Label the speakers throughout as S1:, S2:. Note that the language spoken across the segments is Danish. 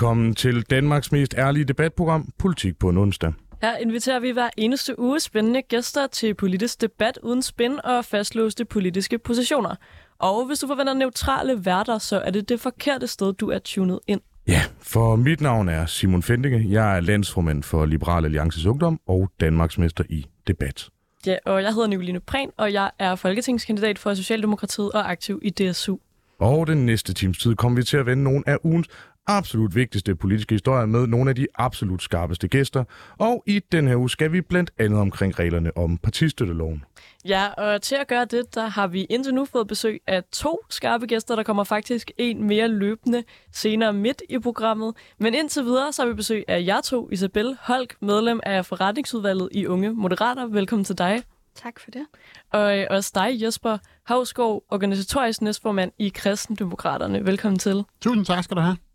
S1: Velkommen til Danmarks mest ærlige debatprogram, Politik på en onsdag.
S2: Her inviterer vi hver eneste uge spændende gæster til politisk debat uden spænd og fastlåste politiske positioner. Og hvis du forventer neutrale værter, så er det det forkerte sted, du er tunet ind.
S1: Ja, for mit navn er Simon Fendinge. Jeg er landsformand for Liberal Alliances Ungdom og Danmarksmester i debat.
S2: Ja, og jeg hedder Nicoline Prehn, og jeg er folketingskandidat for Socialdemokratiet og aktiv i DSU.
S1: Og den næste times tid kommer vi til at vende nogle af ugens absolut vigtigste politiske historier med nogle af de absolut skarpeste gæster. Og i den her uge skal vi blandt andet omkring reglerne om partistøtteloven.
S2: Ja, og til at gøre det, der har vi indtil nu fået besøg af to skarpe gæster. Der kommer faktisk en mere løbende senere midt i programmet. Men indtil videre, så har vi besøg af jer to, Isabel Holk, medlem af forretningsudvalget i Unge Moderater. Velkommen til dig.
S3: Tak for det.
S2: Og øh, også dig, Jesper Havskov, organisatorisk næstformand i Kristendemokraterne. Velkommen til.
S4: Tusind tak skal du have.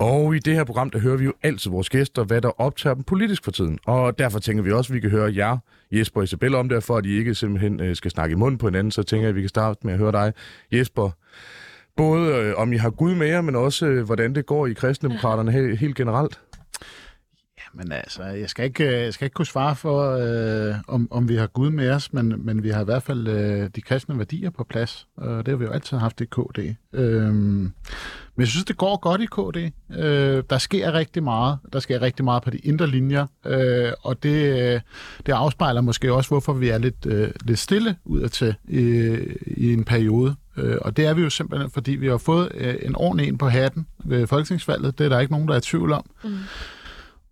S1: Og i det her program, der hører vi jo altid vores gæster, hvad der optager dem politisk for tiden. Og derfor tænker vi også, at vi kan høre jer, Jesper og Isabella, om det, for at I ikke simpelthen øh, skal snakke i munden på hinanden. Så tænker jeg, at vi kan starte med at høre dig, Jesper. Både øh, om I har Gud med jer, men også øh, hvordan det går i kristendemokraterne helt generelt.
S4: Men altså, jeg skal ikke, øh, jeg skal ikke kunne svare for, øh, om, om vi har Gud med os, men, men vi har i hvert fald øh, de kristne værdier på plads, og det har vi jo altid haft i KD. Øh, men jeg synes, det går godt i KD. Øh, der sker rigtig meget. Der sker rigtig meget på de indre linjer, øh, og det, øh, det afspejler måske også, hvorfor vi er lidt, øh, lidt stille udadtil i, i en periode. Øh, og det er vi jo simpelthen, fordi vi har fået øh, en ordentlig en på hatten ved folketingsvalget. Det er der ikke nogen, der er i tvivl om. Mm.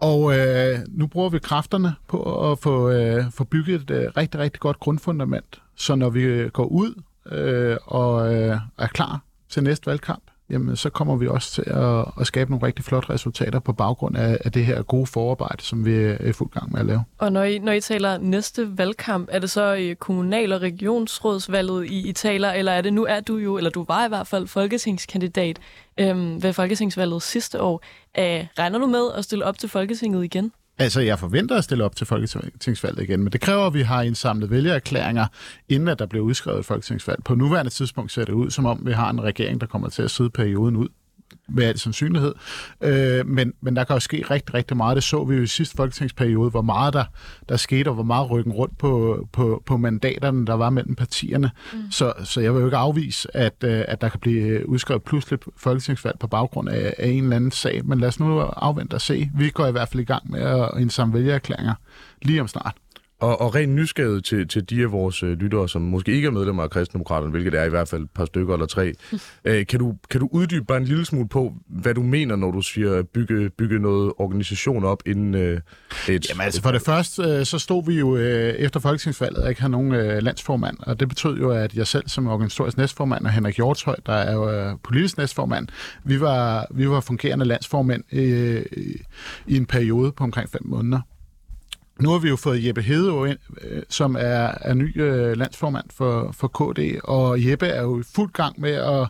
S4: Og øh, nu bruger vi kræfterne på at få, øh, få bygget et øh, rigtig, rigtig godt grundfundament. Så når vi øh, går ud øh, og øh, er klar til næste valgkamp, jamen så kommer vi også til at, at skabe nogle rigtig flotte resultater på baggrund af, af det her gode forarbejde, som vi er i fuld gang med at lave.
S2: Og når I, når I taler næste valgkamp, er det så i kommunal- og regionsrådsvalget, I, I taler, eller er det nu er du jo, eller du var i hvert fald folketingskandidat øhm, ved folketingsvalget sidste år. Æh, regner du med at stille op til Folketinget igen?
S4: Altså, jeg forventer at stille op til folketingsvalget igen, men det kræver, at vi har indsamlet vælgererklæringer, inden at der bliver udskrevet et folketingsvalg. På nuværende tidspunkt ser det ud, som om vi har en regering, der kommer til at sidde perioden ud med al sandsynlighed. Øh, men, men der kan jo ske rigtig, rigtig meget. Det så vi jo i sidste folketingsperiode, hvor meget der, der skete, og hvor meget rykken rundt på, på, på mandaterne, der var mellem partierne. Mm. Så, så jeg vil jo ikke afvise, at, øh, at der kan blive udskrevet pludselig folketingsvalg på baggrund af, af en eller anden sag. Men lad os nu afvente og se. Vi går i hvert fald i gang med at indsamle vælgererklæringer lige om snart.
S1: Og, og rent nysgerrighed til, til de af vores øh, lyttere, som måske ikke er medlemmer af Kristendemokraterne, hvilket er i hvert fald et par stykker eller tre. øh, kan, du, kan du uddybe bare en lille smule på, hvad du mener, når du siger bygge, bygge noget organisation op inden øh, et...
S4: Jamen altså for det første, øh, så stod vi jo øh, efter folketingsvalget og ikke har nogen øh, landsformand, og det betød jo, at jeg selv som organisatorisk næstformand og Henrik Hjortøj, der er jo øh, politisk næstformand, vi var, vi var fungerende landsformænd øh, i en periode på omkring fem måneder. Nu har vi jo fået Jeppe Hede ind, øh, som er, er ny øh, landsformand for, for KD, og Jeppe er jo i fuld gang med at,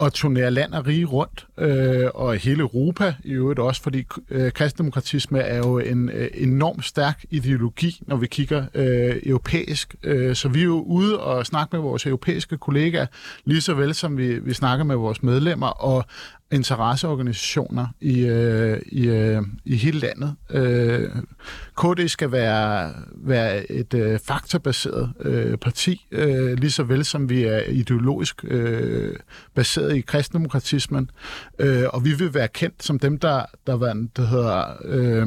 S4: at turnere land og rige rundt, øh, og hele Europa i øvrigt også, fordi øh, kristendemokratisme er jo en øh, enorm stærk ideologi, når vi kigger øh, europæisk. Øh, så vi er jo ude og snakke med vores europæiske kollegaer, lige så vel som vi, vi snakker med vores medlemmer, og interesseorganisationer i, øh, i, øh, i hele landet. Øh, KD skal være, være et øh, faktorbaseret øh, parti, øh, lige så vel som vi er ideologisk øh, baseret i kristendemokratismen, øh, og vi vil være kendt som dem, der, der, der, der hedder... Øh,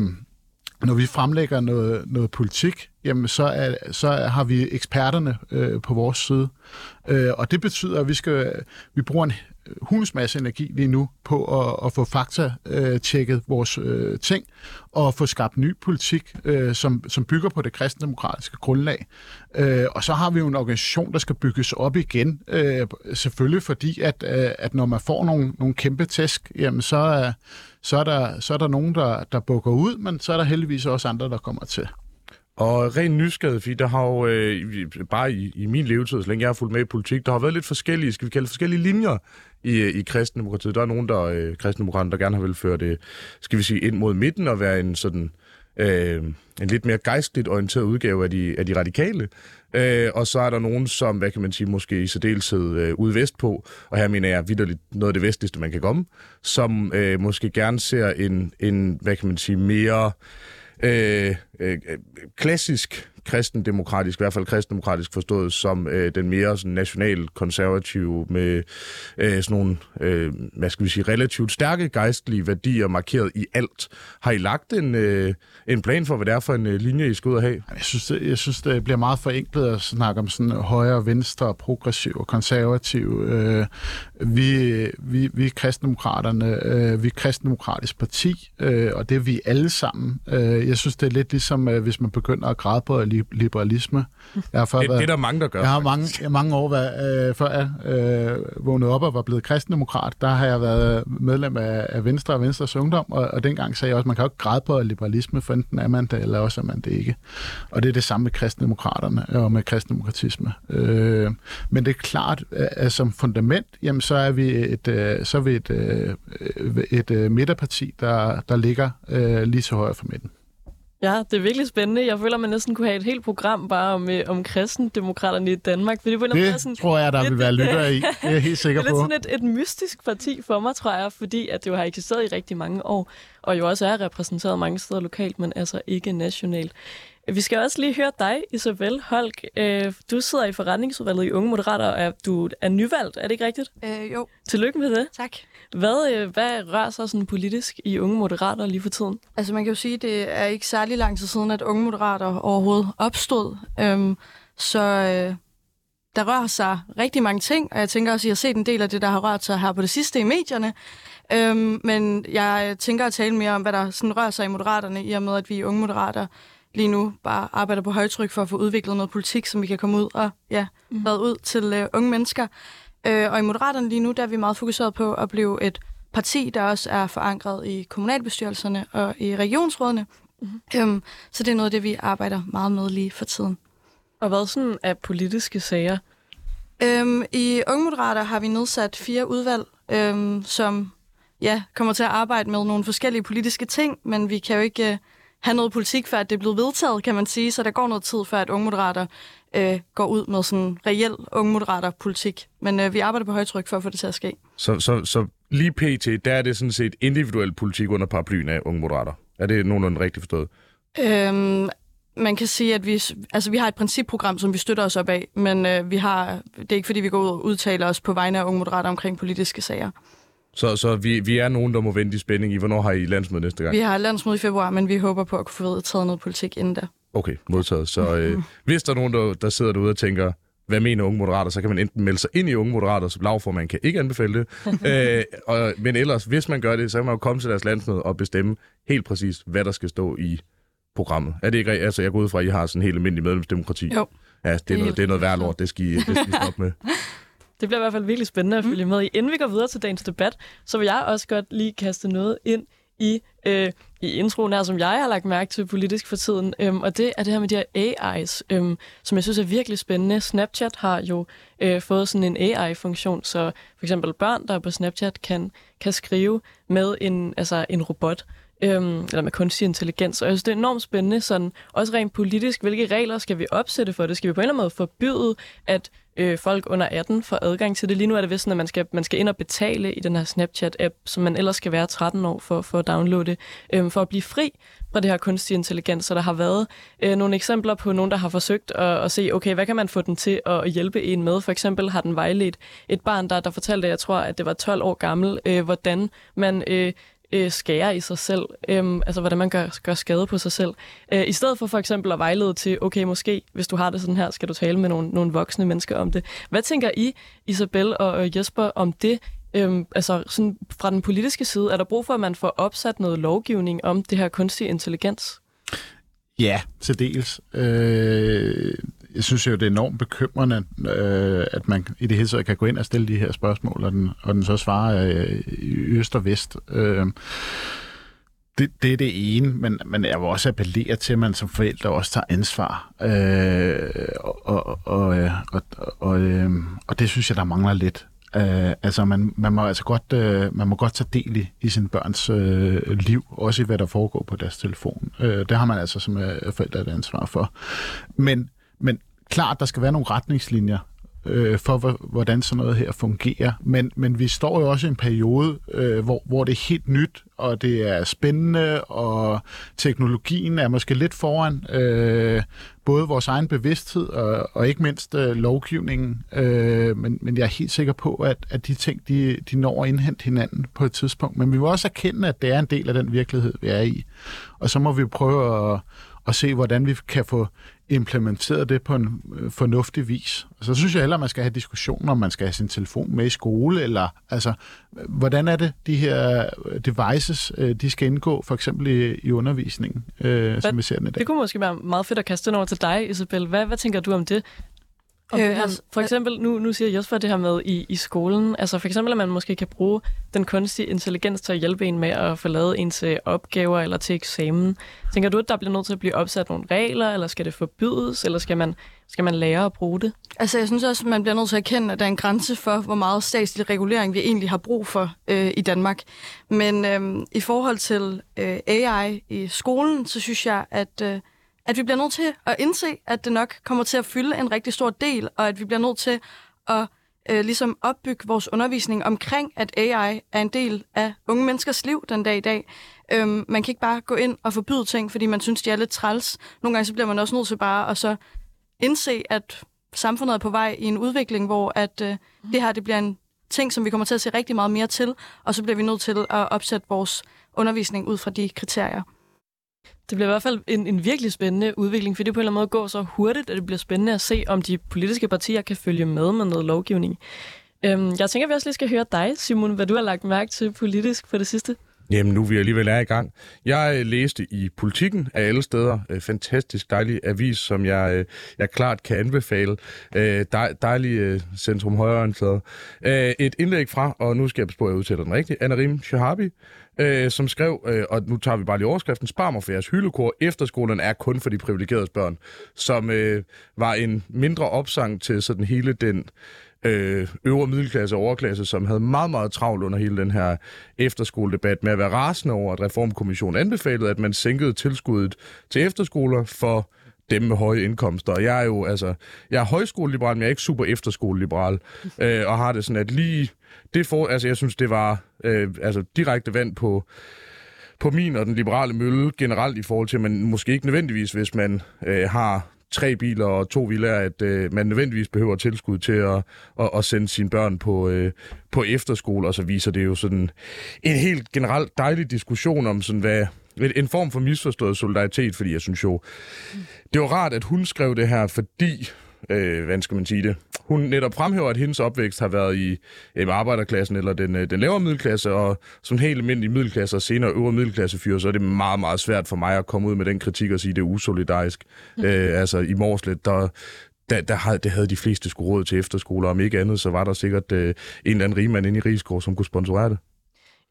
S4: når vi fremlægger noget, noget politik, jamen så, er, så har vi eksperterne øh, på vores side. Øh, og det betyder, at vi skal vi bruger en hulens masse energi lige nu på at, at få fakta-tjekket øh, vores øh, ting og få skabt ny politik, øh, som, som bygger på det kristendemokratiske grundlag. Øh, og så har vi jo en organisation, der skal bygges op igen, øh, selvfølgelig fordi, at, øh, at når man får nogle, nogle kæmpe tæsk, jamen så, øh, så, er der, så er der nogen, der, der bukker ud, men så er der heldigvis også andre, der kommer til.
S1: Og ren nysgerrighed, fordi der har jo øh, bare i, i min levetid, så længe jeg har fulgt med i politik, der har været lidt forskellige, skal vi kalde forskellige linjer i, i kristendemokratiet. Der er nogen, der øh, kristendemokraterne, der gerne har vil føre det, skal vi sige, ind mod midten og være en sådan øh, en lidt mere gejstligt orienteret udgave af de, af de radikale. Øh, og så er der nogen, som, hvad kan man sige, måske i særdeleshed øh, ude vestpå, og her mener jeg vidderligt noget af det vestligste, man kan komme, som øh, måske gerne ser en, en, hvad kan man sige, mere øh, Øh, øh, klassisk kristendemokratisk, i hvert fald kristendemokratisk forstået som øh, den mere sådan, national-konservative med øh, sådan nogle, øh, hvad skal vi sige, relativt stærke gejstlige værdier markeret i alt. Har I lagt en, øh, en plan for, hvad det er for en øh, linje, I skal ud og have?
S4: Jeg synes, det, jeg synes, det bliver meget forenklet at snakke om sådan højre, venstre, progressiv og konservativ. Øh, vi, vi, vi er kristendemokraterne, øh, vi er kristendemokratisk parti, øh, og det er vi alle sammen. Øh, jeg synes, det er lidt ligesom, øh, hvis man begynder at græde på liberalisme.
S1: Jeg har det, været, det er der mange, der gør.
S4: Jeg har mange, jeg mange år, været, øh, før jeg øh, vågnede op og var blevet kristendemokrat, der har jeg været medlem af, af Venstre og Venstres Ungdom, og, og dengang sagde jeg også, at man kan jo ikke græde på liberalisme, for enten er man det, eller også er man det ikke. Og det er det samme med kristendemokraterne og med kristendemokratisme. Øh, men det er klart, at som fundament, jamen, så er vi et, øh, så er vi et, øh, et, midterparti, der, der ligger øh, lige så højt for midten.
S2: Ja, det er virkelig spændende. Jeg føler, man næsten kunne have et helt program bare om, øh, om kristendemokraterne i Danmark.
S4: Fordi det, det sådan, tror jeg, der vil være lytter i. Det er jeg helt sikker
S2: på. Det er lidt sådan et, et mystisk parti for mig, tror jeg, fordi at det jo har eksisteret i rigtig mange år, og jo også er repræsenteret mange steder lokalt, men altså ikke nationalt. Vi skal også lige høre dig, Isabel Holk. Øh, du sidder i forretningsudvalget i Unge Moderater, og du er nyvalgt, er det ikke rigtigt?
S3: Øh, jo.
S2: Tillykke med det.
S3: Tak.
S2: Hvad, øh, hvad rører sig sådan politisk i Unge Moderater lige for tiden?
S3: Altså man kan jo sige, at det er ikke særlig lang tid siden, at Unge Moderater overhovedet opstod. Øhm, så øh, der rører sig rigtig mange ting, og jeg tænker også, at I har set en del af det, der har rørt sig her på det sidste i medierne. Øhm, men jeg tænker at tale mere om, hvad der sådan rører sig i Moderaterne, i og med, at vi i Unge Moderater lige nu bare arbejder på højtryk for at få udviklet noget politik, som vi kan komme ud og ja, mm. ud til øh, unge mennesker. Øh, og i Moderaterne lige nu, der er vi meget fokuseret på at blive et parti, der også er forankret i kommunalbestyrelserne og i regionsrådene. Mm. Øhm, så det er noget af det, vi arbejder meget med lige for tiden.
S2: Og hvad sådan er politiske sager?
S3: Øhm, I Unge Moderater har vi nedsat fire udvalg, øhm, som ja, kommer til at arbejde med nogle forskellige politiske ting, men vi kan jo ikke øh, have noget politik, før det er blevet vedtaget, kan man sige. Så der går noget tid, før at unge moderater øh, går ud med sådan reel unge moderater politik. Men øh, vi arbejder på højtryk for at få det til at ske.
S1: Så, så, så lige pt, der er det sådan set individuel politik under paraplyen af unge moderater. Er det nogenlunde rigtigt forstået?
S3: Øhm, man kan sige, at vi, altså, vi har et principprogram, som vi støtter os op af, men øh, vi har, det er ikke fordi, vi går ud og udtaler os på vegne af unge moderater omkring politiske sager.
S1: Så, så vi, vi er nogen, der må vente i spænding i. Hvornår har I landsmøde næste gang?
S3: Vi har landsmøde i februar, men vi håber på at kunne få vedtaget noget politik inden da.
S1: Okay, modtaget. Så øh, hvis der er nogen, der, der sidder derude og tænker, hvad mener unge moderater, så kan man enten melde sig ind i unge moderater, så man kan ikke anbefale det. øh, og, men ellers, hvis man gør det, så kan man jo komme til deres landsmøde og bestemme helt præcis, hvad der skal stå i programmet. Er det ikke Altså, jeg går ud fra, at I har sådan en helt almindelig medlemsdemokrati.
S3: Jo.
S1: Ja, det er, noget, det er noget værd lort. Det skal I, det skal I stoppe med.
S2: Det bliver i hvert fald virkelig spændende at følge med i. Inden vi går videre til dagens debat, så vil jeg også godt lige kaste noget ind i, øh, i introen her, som jeg har lagt mærke til politisk for tiden. Øhm, og det er det her med de her AI's, øhm, som jeg synes er virkelig spændende. Snapchat har jo øh, fået sådan en AI-funktion, så for eksempel børn, der er på Snapchat, kan, kan skrive med en, altså en robot øhm, eller med kunstig intelligens. Og jeg synes, det er enormt spændende, sådan, også rent politisk, hvilke regler skal vi opsætte for det? Skal vi på en eller anden måde forbyde, at øh, folk under 18 får adgang til det? Lige nu er det vist sådan, at man skal, man skal ind og betale i den her Snapchat-app, som man ellers skal være 13 år for, for at downloade, øh, for at blive fri fra det her kunstig intelligens. Så der har været øh, nogle eksempler på nogen, der har forsøgt at, at se, okay, hvad kan man få den til at hjælpe en med? For eksempel har den vejledt et barn, der, der fortalte, jeg tror, at det var 12 år gammel, øh, hvordan man øh, øh, skære i sig selv, øh, altså hvordan man gør, gør skade på sig selv. Øh, I stedet for for eksempel at vejlede til, okay, måske hvis du har det sådan her, skal du tale med nogle, nogle voksne mennesker om det. Hvad tænker I, Isabel og Jesper, om det? Øhm, altså sådan fra den politiske side, er der brug for, at man får opsat noget lovgivning om det her kunstig intelligens?
S4: Ja, til dels. Øh, jeg synes jo, det er enormt bekymrende, øh, at man i det hele taget kan gå ind og stille de her spørgsmål, og den, og den så svarer øh, i øst og vest. Øh, det, det er det ene, men, men jeg vil også appellere til, at man som forældre også tager ansvar. Øh, og, og, og, øh, og, og, øh, og det synes jeg, der mangler lidt. Uh, altså man, man må altså godt uh, man må godt tage del i, i sin børns uh, liv, også i hvad der foregår på deres telefon. Uh, det har man altså som uh, forældre et ansvar for. Men men klart, der skal være nogle retningslinjer øh, for, hvordan sådan noget her fungerer. Men, men vi står jo også i en periode, øh, hvor, hvor det er helt nyt, og det er spændende, og teknologien er måske lidt foran øh, både vores egen bevidsthed og, og ikke mindst øh, lovgivningen. Øh, men, men jeg er helt sikker på, at, at de ting, de, de når at indhente hinanden på et tidspunkt. Men vi må også erkende, at det er en del af den virkelighed, vi er i. Og så må vi prøve at, at se, hvordan vi kan få implementeret det på en øh, fornuftig vis. Så synes jeg heller, man skal have diskussioner, om man skal have sin telefon med i skole, eller altså, hvordan er det, de her øh, devices, øh, de skal indgå, for eksempel i, i undervisningen, øh, som vi ser den i dag.
S2: Det kunne måske være meget fedt at kaste den over til dig, Isabel. Hvad, hvad tænker du om det? Og øh, altså, for eksempel, nu, nu siger Jesper det her med i, i skolen, altså for eksempel, at man måske kan bruge den kunstige intelligens til at hjælpe en med at få lavet ens opgaver eller til eksamen. Tænker du, at der bliver nødt til at blive opsat nogle regler, eller skal det forbydes, eller skal man, skal man lære at bruge det?
S3: Altså jeg synes også, at man bliver nødt til at erkende, at der er en grænse for, hvor meget statslig regulering vi egentlig har brug for øh, i Danmark. Men øh, i forhold til øh, AI i skolen, så synes jeg, at... Øh, at vi bliver nødt til at indse, at det nok kommer til at fylde en rigtig stor del, og at vi bliver nødt til at øh, ligesom opbygge vores undervisning omkring, at AI er en del af unge menneskers liv den dag i dag. Øhm, man kan ikke bare gå ind og forbyde ting, fordi man synes, de er lidt træls. Nogle gange så bliver man også nødt til bare at så indse, at samfundet er på vej i en udvikling, hvor at øh, det her det bliver en ting, som vi kommer til at se rigtig meget mere til, og så bliver vi nødt til at opsætte vores undervisning ud fra de kriterier.
S2: Det bliver i hvert fald en, en virkelig spændende udvikling, for det på en eller anden måde går så hurtigt, at det bliver spændende at se, om de politiske partier kan følge med med noget lovgivning. Øhm, jeg tænker, at vi også lige skal høre dig, Simon, hvad du har lagt mærke til politisk på det sidste.
S1: Jamen, nu vi alligevel er i gang. Jeg øh, læste i Politikken af alle steder. Øh, fantastisk dejlig avis, som jeg, øh, jeg klart kan anbefale. Dej, dejlig centrum højreorienteret. Et indlæg fra, og nu skal jeg på, at jeg udtaler den rigtigt, Anarim Shahabi, som skrev, og nu tager vi bare lige overskriften, spar mig for jeres hyldekor. Efterskolen er kun for de privilegerede børn, som var en mindre opsang til sådan hele den øh, øvre middelklasse og overklasse, som havde meget, meget travlt under hele den her efterskoledebat med at være rasende over, at Reformkommissionen anbefalede, at man sænkede tilskuddet til efterskoler for dem med høje indkomster. Jeg er jo, altså, jeg er højskoleliberal, men jeg er ikke super efterskoleliberal, øh, og har det sådan, at lige, det for, altså, jeg synes, det var øh, altså, direkte vand på, på min og den liberale mølle generelt i forhold til, men måske ikke nødvendigvis, hvis man øh, har tre biler og to villaer, at øh, man nødvendigvis behøver tilskud til at, at, at sende sine børn på, øh, på efterskole, og så viser det jo sådan en helt generelt dejlig diskussion om sådan, hvad, en form for misforstået solidaritet, fordi jeg synes jo, det var rart, at hun skrev det her, fordi øh, hvad skal man sige det, hun netop fremhæver, at hendes opvækst har været i øh, arbejderklassen eller den, øh, den lavere middelklasse, og som helt almindelig middelklasse og senere øvre middelklasse fyre, så er det meget, meget svært for mig at komme ud med den kritik og sige, at det er usolidarisk. Mm. Øh, altså i Morslet, der, der, der havde, det havde de fleste skulle råd til efterskoler. Om ikke andet, så var der sikkert øh, en eller anden rigmand inde i Rigsgaard, som kunne sponsorere det.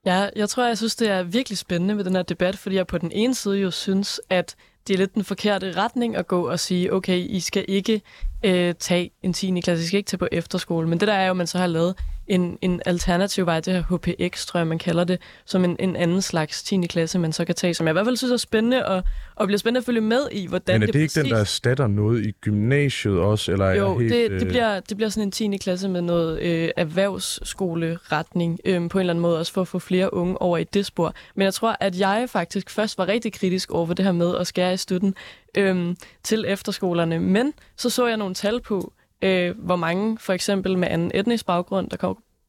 S2: Ja, jeg tror, jeg synes, det er virkelig spændende med den her debat, fordi jeg på den ene side jo synes, at det er lidt den forkerte retning at gå og sige, okay, I skal ikke øh, tage en 10. klasse, I skal ikke tage på efterskole. Men det der er jo, at man så har lavet en, en alternativ vej, det her HPX, tror jeg, man kalder det, som en, en anden slags 10. klasse, man så kan tage, som jeg i hvert fald synes er spændende, og, og bliver spændende at følge med i, hvordan
S1: Men er
S2: det,
S1: det ikke præcis... den, der erstatter noget i gymnasiet også? Eller
S2: jo,
S1: er helt,
S2: det, det, øh, bliver, det bliver sådan en 10. klasse med noget øh, erhvervsskoleretning, øh, på en eller anden måde, også for at få flere unge over i det spor. Men jeg tror, at jeg faktisk først var rigtig kritisk over for det her med at skære i støtten øhm, til efterskolerne, men så så jeg nogle tal på, øh, hvor mange for eksempel med anden etnisk baggrund, der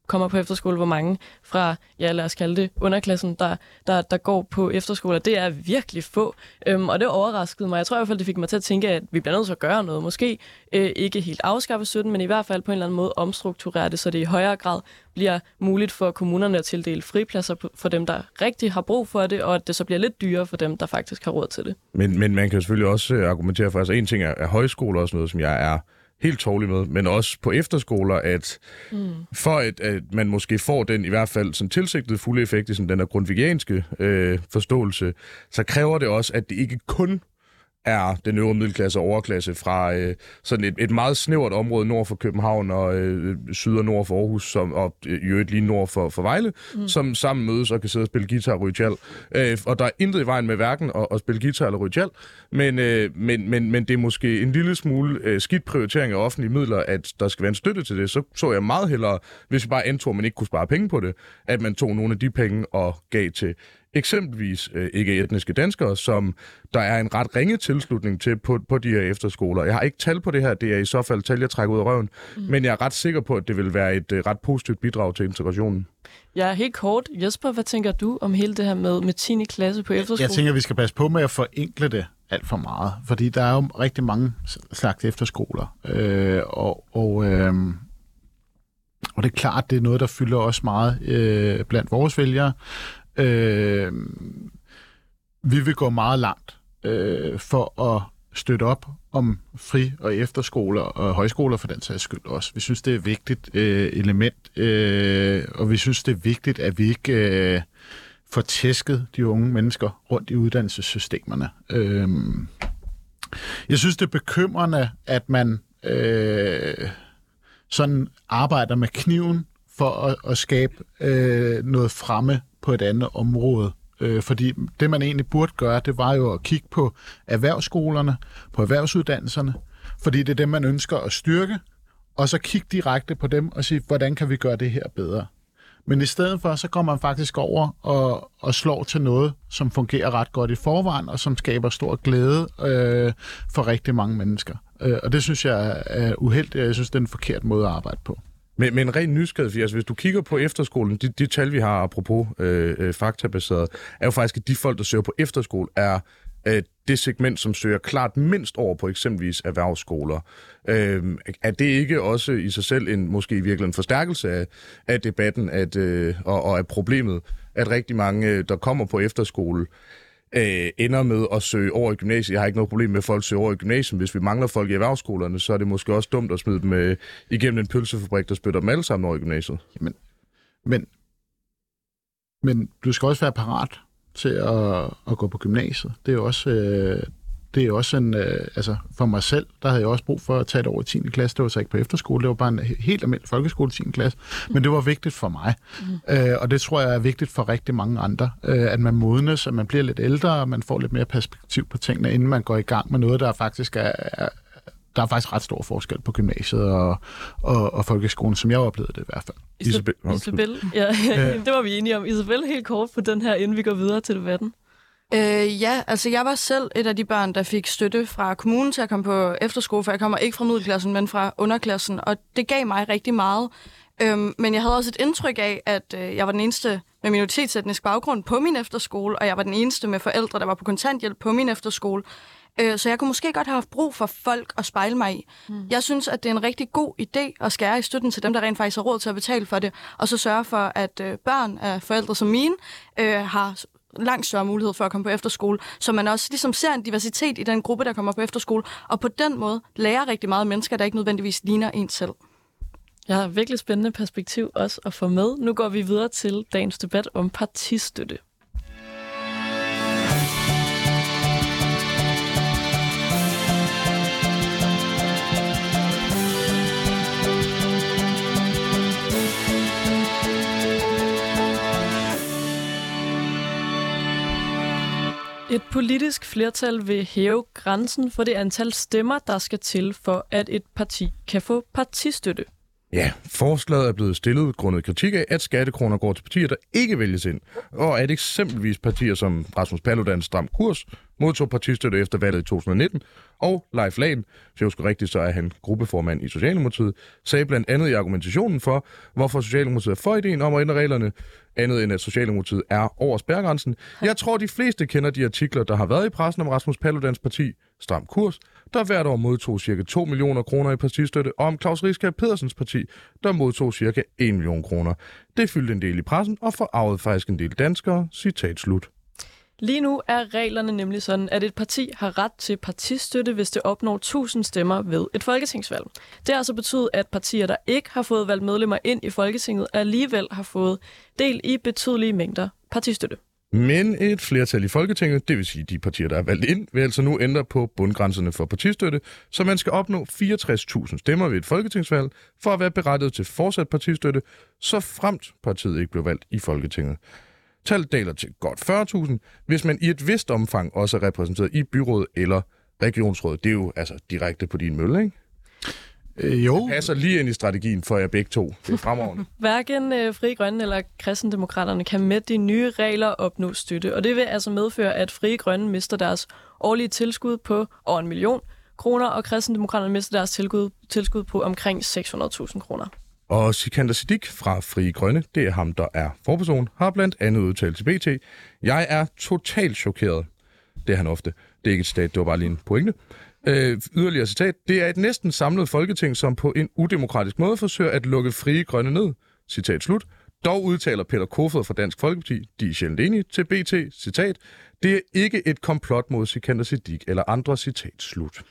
S2: kommer på efterskole, hvor mange fra, ja lad os kalde det, underklassen, der, der, der går på efterskoler. Det er virkelig få, øhm, og det overraskede mig. Jeg tror i hvert fald, det fik mig til at tænke, at vi bliver nødt til at gøre noget. Måske øh, ikke helt afskaffe støtten, men i hvert fald på en eller anden måde omstrukturere det, så det i højere grad bliver muligt for kommunerne at tildele fripladser for dem, der rigtig har brug for det, og at det så bliver lidt dyrere for dem, der faktisk har råd til det.
S1: Men, men man kan selvfølgelig også øh, argumentere for, altså en ting er, er højskoler også noget, som jeg er helt tårlig med, men også på efterskoler, at mm. for at, at man måske får den i hvert fald sådan tilsigtede fulde effekt i sådan den der grundvigianske øh, forståelse, så kræver det også, at det ikke kun er den øvre middelklasse og overklasse fra øh, sådan et, et meget snævert område nord for København og øh, syd og nord for Aarhus, som, og øh, i øvrigt lige nord for, for Vejle, mm. som sammen mødes og kan sidde og spille guitar og ryge. Øh, og der er intet i vejen med hverken at, at spille guitar eller ryge men, øh, men, men, men det er måske en lille smule øh, skidt prioritering af offentlige midler, at der skal være en støtte til det. Så så jeg meget hellere, hvis vi bare antog, at man ikke kunne spare penge på det, at man tog nogle af de penge og gav til eksempelvis øh, ikke-etniske danskere, som der er en ret ringe tilslutning til på, på de her efterskoler. Jeg har ikke tal på det her, det er i så fald tal, jeg trækker ud af røven, mm. men jeg er ret sikker på, at det vil være et øh, ret positivt bidrag til integrationen.
S2: Ja, helt kort. Jesper, hvad tænker du om hele det her med, med 10. klasse på efterskole?
S4: Jeg tænker, at vi skal passe på med at forenkle det alt for meget, fordi der er jo rigtig mange slags efterskoler, øh, og, og, øh, og det er klart, det er noget, der fylder også meget øh, blandt vores vælgere. Øh, vi vil gå meget langt øh, for at støtte op om fri- og efterskoler og højskoler for den sags skyld også. Vi synes, det er et vigtigt øh, element, øh, og vi synes, det er vigtigt, at vi ikke øh, får tæsket de unge mennesker rundt i uddannelsessystemerne. Øh, jeg synes, det er bekymrende, at man øh, sådan arbejder med kniven for at, at skabe øh, noget fremme på et andet område. Øh, fordi det, man egentlig burde gøre, det var jo at kigge på erhvervsskolerne, på erhvervsuddannelserne, fordi det er dem, man ønsker at styrke, og så kigge direkte på dem og sige, hvordan kan vi gøre det her bedre? Men i stedet for, så går man faktisk over og, og slår til noget, som fungerer ret godt i forvejen, og som skaber stor glæde øh, for rigtig mange mennesker. Øh, og det synes jeg er uheldigt, og jeg synes, det er en forkert måde at arbejde på.
S1: Men, men ren nysgerrighed, altså hvis du kigger på efterskolen, de, de tal, vi har apropos øh, øh, faktabaseret, er jo faktisk, at de folk, der søger på efterskole, er øh, det segment, som søger klart mindst over på eksempelvis erhvervsskoler. Øh, er det ikke også i sig selv en måske i virkeligheden forstærkelse af, af debatten at, øh, og, og af problemet, at rigtig mange, øh, der kommer på efterskole, øh, ender med at søge over i gymnasiet. Jeg har ikke noget problem med, at folk søger over i gymnasiet. Hvis vi mangler folk i erhvervsskolerne, så er det måske også dumt at smide dem øh, igennem en pølsefabrik, der spytter dem alle sammen over i gymnasiet.
S4: Men, men, men du skal også være parat til at, at gå på gymnasiet. Det er jo også, øh, det er også en, øh, altså for mig selv, der havde jeg også brug for at tage det over i 10. klasse. Det var så ikke på efterskole, det var bare en helt almindelig folkeskole 10. klasse. Men det var vigtigt for mig. Mm. Øh, og det tror jeg er vigtigt for rigtig mange andre. Øh, at man modnes, at man bliver lidt ældre, og man får lidt mere perspektiv på tingene, inden man går i gang med noget, der faktisk er, er der er faktisk ret stor forskel på gymnasiet og, og, og folkeskolen, som jeg oplevede det i hvert fald.
S2: Isabel, Isabel ja, det var vi enige om. Isabel, helt kort på den her, inden vi går videre til debatten.
S3: Øh, ja, altså jeg var selv et af de børn, der fik støtte fra kommunen til at komme på efterskole, for jeg kommer ikke fra middelklassen, men fra underklassen, og det gav mig rigtig meget. Øhm, men jeg havde også et indtryk af, at øh, jeg var den eneste med minoritetsetnisk baggrund på min efterskole, og jeg var den eneste med forældre, der var på kontanthjælp på min efterskole. Øh, så jeg kunne måske godt have haft brug for folk at spejle mig i. Mm. Jeg synes, at det er en rigtig god idé at skære i støtten til dem, der rent faktisk har råd til at betale for det, og så sørge for, at øh, børn af forældre som mine øh, har langt større mulighed for at komme på efterskole, så man også ligesom ser en diversitet i den gruppe, der kommer på efterskole, og på den måde lærer rigtig meget mennesker, der ikke nødvendigvis ligner en selv.
S2: Jeg har virkelig spændende perspektiv også at få med. Nu går vi videre til dagens debat om partistøtte. Et politisk flertal vil hæve grænsen for det antal stemmer, der skal til for, at et parti kan få partistøtte.
S1: Ja, forslaget er blevet stillet grundet kritik af, at skattekroner går til partier, der ikke vælges ind, og at eksempelvis partier som Rasmus Paludans Stram Kurs modtog partistøtte efter valget i 2019, og Leif Lahn, hvis jeg husker rigtigt, så er han gruppeformand i Socialdemokratiet, sagde blandt andet i argumentationen for, hvorfor Socialdemokratiet er for ideen om at ændre reglerne, andet end at Socialdemokratiet er over spærgrænsen. Jeg tror, de fleste kender de artikler, der har været i pressen om Rasmus Paludans parti, Stram Kurs, der hvert år modtog ca. 2 millioner kroner i partistøtte, og om Claus Rieskær Pedersens parti, der modtog ca. 1 million kroner. Det fyldte en del i pressen og forarvede faktisk en del danskere. Citat slut.
S2: Lige nu er reglerne nemlig sådan, at et parti har ret til partistøtte, hvis det opnår 1000 stemmer ved et folketingsvalg. Det har altså betydet, at partier, der ikke har fået valgt medlemmer ind i Folketinget, alligevel har fået del i betydelige mængder partistøtte.
S1: Men et flertal i Folketinget, det vil sige de partier, der er valgt ind, vil altså nu ændre på bundgrænserne for partistøtte, så man skal opnå 64.000 stemmer ved et folketingsvalg for at være berettiget til fortsat partistøtte, så fremt partiet ikke blev valgt i Folketinget. Tallet daler til godt 40.000, hvis man i et vist omfang også er repræsenteret i byrådet eller regionsrådet. Det er jo altså direkte på din mølle, ikke?
S4: Øh, jo,
S1: Passer lige ind i strategien for jer begge to. Det er fremragende.
S2: Hverken øh, Fri Grønne eller Kristendemokraterne kan med de nye regler opnå støtte, og det vil altså medføre, at Fri Grønne mister deres årlige tilskud på over en million kroner, og Kristendemokraterne mister deres tilskud, tilskud på omkring 600.000 kroner.
S1: Og Sikander Siddiq fra Fri Grønne, det er ham, der er forperson, har blandt andet udtalt til BT, Jeg er totalt chokeret. Det er han ofte. Det er ikke et stat, det var bare lige en pointe. Øh, yderligere citat. Det er et næsten samlet folketing, som på en udemokratisk måde forsøger at lukke Frie Grønne ned. Citat slut. Dog udtaler Peter Kofod fra Dansk Folkeparti, de er sjældent enige, til BT, citat, det er ikke et komplot mod Sikander Siddiq eller andre, citat slut.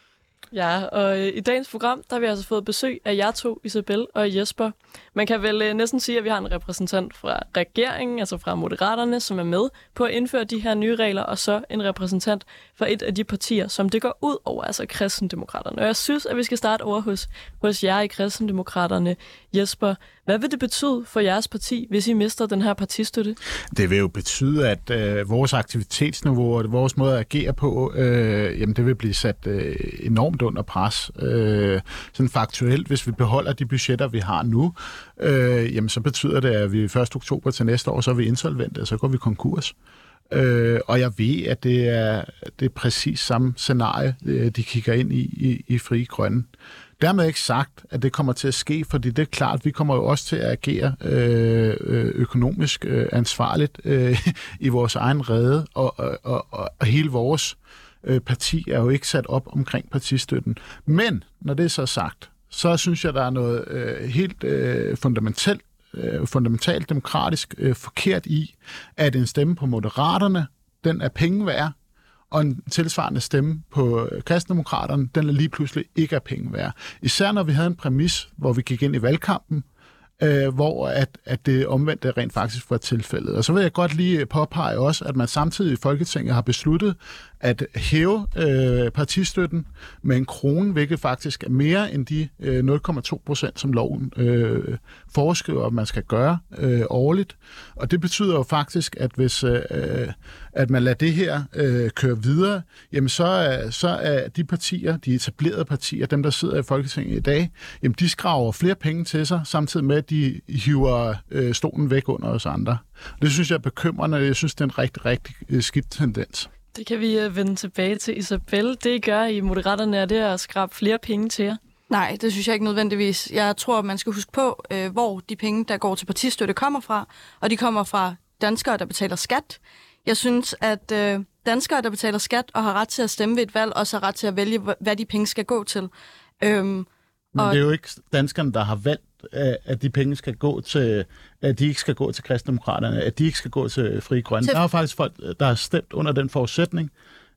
S2: Ja, og øh, i dagens program, der har vi altså fået besøg af jer to, Isabel og Jesper. Man kan vel øh, næsten sige, at vi har en repræsentant fra regeringen, altså fra Moderaterne, som er med på at indføre de her nye regler, og så en repræsentant fra et af de partier, som det går ud over, altså kristendemokraterne. Og jeg synes, at vi skal starte over hos, hos jer i kristendemokraterne. Jesper, hvad vil det betyde for jeres parti, hvis I mister den her partistøtte?
S4: det vil jo betyde, at øh, vores aktivitetsniveau og vores måde at agere på, øh, jamen det vil blive sat øh, enormt under pres. Øh, sådan faktuelt, hvis vi beholder de budgetter, vi har nu, øh, jamen så betyder det, at vi 1. oktober til næste år, så er vi insolvente, og så går vi konkurs. Øh, og jeg ved, at det er, det er præcis samme scenarie, øh, de kigger ind i, i, i Frie Grønne. Dermed ikke sagt, at det kommer til at ske, fordi det er klart, vi kommer jo også til at agere øh, øh, økonomisk øh, ansvarligt øh, i vores egen rede, og, og, og, og hele vores øh, parti er jo ikke sat op omkring partistøtten. Men når det er så sagt, så synes jeg, der er noget øh, helt øh, fundamentalt øh, fundamentalt demokratisk øh, forkert i, at en stemme på Moderaterne, den er penge værd, og en tilsvarende stemme på øh, kristendemokraterne, den er lige pludselig ikke af penge værd. Især når vi havde en præmis, hvor vi gik ind i valgkampen, øh, hvor at, at det omvendte rent faktisk var tilfældet. Og så vil jeg godt lige påpege også, at man samtidig i Folketinget har besluttet at hæve øh, partistøtten med en krone, hvilket faktisk er mere end de øh, 0,2 procent, som loven øh, foreskriver, at man skal gøre øh, årligt. Og det betyder jo faktisk, at hvis øh, at man lader det her øh, køre videre, jamen så er, så er de partier, de etablerede partier, dem der sidder i Folketinget i dag, jamen de skraver flere penge til sig, samtidig med, at de hiver øh, stolen væk under os andre. Det synes jeg er bekymrende, og jeg synes, det er en rigtig, rigtig øh, skidt tendens.
S2: Det kan vi øh, vende tilbage til, Isabel. Det, I gør i Moderaterne, er det at skrabe flere penge til jer.
S3: Nej, det synes jeg ikke nødvendigvis. Jeg tror, man skal huske på, øh, hvor de penge, der går til partistøtte, kommer fra. Og de kommer fra danskere, der betaler skat. Jeg synes, at øh, danskere, der betaler skat og har ret til at stemme ved et valg, også har ret til at vælge, hva- hvad de penge skal gå til. Øhm,
S4: Men
S3: Og-
S4: det er jo ikke danskerne, der har valgt, at at de penge skal gå til, at de ikke skal gå til kristendemokraterne, at de ikke skal gå til Fri Grønne.
S3: Til-
S4: Der er faktisk folk, der har stemt under den forudsætning,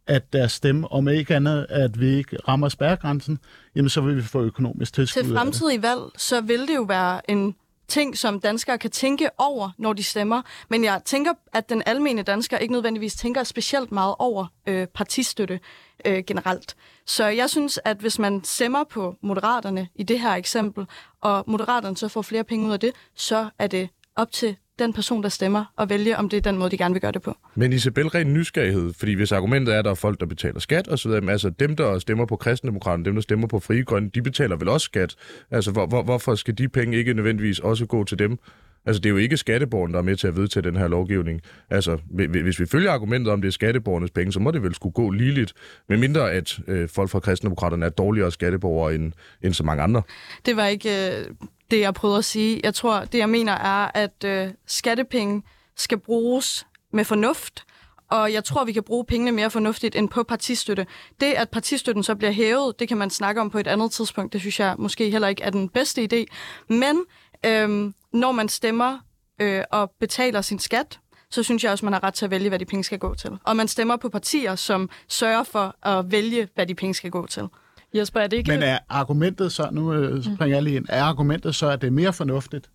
S4: at deres stemme, om ikke andet, at vi ikke rammer spærregrænsen, jamen så vil vi få økonomisk tilskud.
S3: til fremtidige valg, så vil det jo være en ting, som danskere kan tænke over, når de stemmer. Men jeg tænker, at den almene dansker ikke nødvendigvis tænker specielt meget over øh, partistøtte øh, generelt. Så jeg synes, at hvis man stemmer på Moderaterne i det her eksempel, og Moderaterne så får flere penge ud af det, så er det op til den person, der stemmer, og vælge, om det er den måde, de gerne vil gøre det på.
S1: Men Isabel, ren nysgerrighed, fordi hvis argumentet er, at der er folk, der betaler skat og så videre, men altså dem, der stemmer på kristendemokraterne, dem, der stemmer på frie grønne, de betaler vel også skat. Altså hvor, hvor, hvorfor skal de penge ikke nødvendigvis også gå til dem? Altså det er jo ikke skatteborgerne, der er med til at vedtage den her lovgivning. Altså hvis vi følger argumentet om, det er skatteborgernes penge, så må det vel skulle gå ligeligt, medmindre at øh, folk fra kristendemokraterne er dårligere skatteborgere end, end så mange andre.
S3: Det var ikke øh, det, jeg prøvede at sige. Jeg tror, det jeg mener er, at øh, skattepenge skal bruges med fornuft, og jeg tror, vi kan bruge pengene mere fornuftigt end på partistøtte. Det, at partistøtten så bliver hævet, det kan man snakke om på et andet tidspunkt. Det synes jeg måske heller ikke er den bedste idé. Men øhm, når man stemmer øh, og betaler sin skat, så synes jeg også, man har ret til at vælge, hvad de penge skal gå til. Og man stemmer på partier, som sørger for at vælge, hvad de penge skal gå til.
S2: Jesper, er det ikke...
S4: Men er argumentet så, nu øh, så springer jeg lige ind, er argumentet så, at det er mere fornuftigt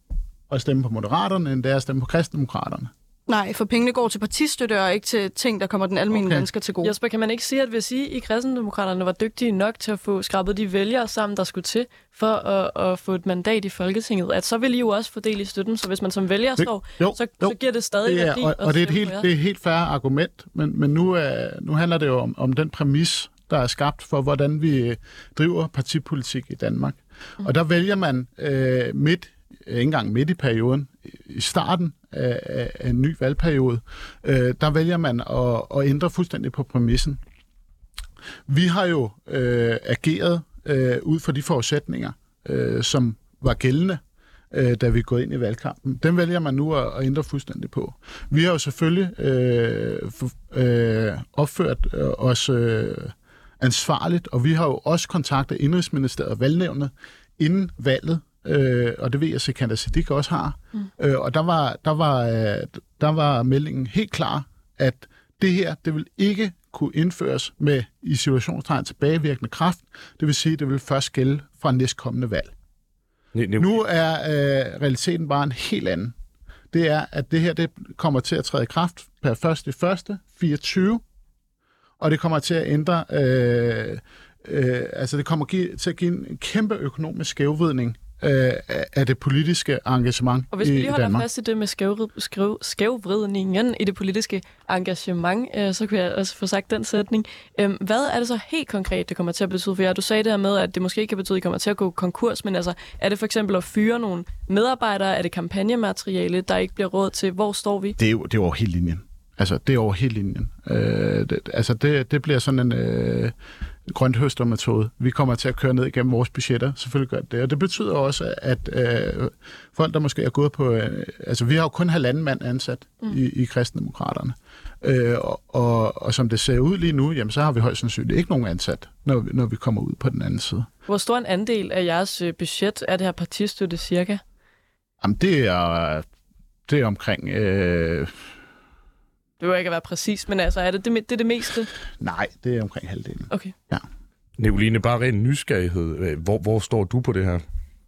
S4: at stemme på Moderaterne, end det er at stemme på Kristdemokraterne?
S3: Nej, for pengene går til partistøtte og ikke til ting, der kommer den almindelige
S4: Okay.
S3: dansker til gode.
S2: Jesper, kan man ikke sige, at hvis I i kristendemokraterne var dygtige nok til at få skrabet de vælgere sammen, der skulle til for at, at få et mandat i Folketinget, at så ville I jo også få del i støtten, så hvis man som vælger står,
S4: jo,
S2: så,
S4: jo.
S2: så giver det stadig
S4: Det er,
S2: værdi
S4: og,
S2: at
S4: og det er et helt, det er et helt færre argument, men, men nu, er, nu handler det jo om, om den præmis, der er skabt for, hvordan vi øh, driver partipolitik i Danmark. Mm. Og der vælger man øh, midt, øh, ikke engang midt i perioden, i starten af, af, af en ny valgperiode, øh, der vælger man at, at ændre fuldstændig på præmissen. Vi har jo øh, ageret øh, ud fra de forudsætninger, øh, som var gældende, øh, da vi går ind i valgkampen. Den vælger man nu at, at ændre fuldstændig på. Vi har jo selvfølgelig øh, for, øh, opført øh, os øh, ansvarligt, og vi har jo også kontaktet Indrigsministeriet og valgnævnet inden valget, øh, og det ved jeg, at Sikander Siddiq også har. Mm. Øh, og der var, der, var, øh, der var meldingen helt klar, at det her, det vil ikke kunne indføres med i situationstegn tilbagevirkende kraft. Det vil sige, at det vil først gælde fra næstkommende valg.
S1: Ne- ne-
S4: Nu er øh, realiteten bare en helt anden. Det er, at det her det kommer til at træde i kraft per 1. 1. 24, og det kommer til at ændre, øh, øh, altså det kommer give, til at give en kæmpe økonomisk skævvridning øh, af- det politiske engagement
S2: Og hvis vi
S4: i,
S2: lige
S4: i
S2: holder
S4: Danmark.
S2: fast i det med skævvrid, skæv, skævvridningen i det politiske engagement, øh, så kan jeg også få sagt den sætning. Øhm, hvad er det så helt konkret, det kommer til at betyde for jer? Du sagde det her med, at det måske ikke kan betyde, at I kommer til at gå konkurs, men altså, er det for eksempel at fyre nogle medarbejdere? Er det kampagnemateriale, der ikke bliver råd til? Hvor står vi?
S4: Det er jo, det er over hele linjen. Altså, det er over hele linjen. Øh, det, altså, det, det bliver sådan en øh, grønthøstermetode. Vi kommer til at køre ned igennem vores budgetter. Selvfølgelig gør det. Og det betyder også, at øh, folk, der måske er gået på... Øh, altså, vi har jo kun halvanden mand ansat mm. i, i kristendemokraterne. Øh, og, og, og som det ser ud lige nu, jamen, så har vi højst sandsynligt ikke nogen ansat, når vi, når vi kommer ud på den anden side.
S2: Hvor stor en andel af jeres øh, budget er det her partistøtte cirka?
S4: Jamen, det er, det er omkring... Øh,
S2: Det behøver ikke at være præcis, men altså, er det det, det, er det meste?
S4: nej, det er omkring halvdelen.
S2: Okay.
S1: Nicoline, bare ren nysgerrighed. Hvor, hvor står du på det her?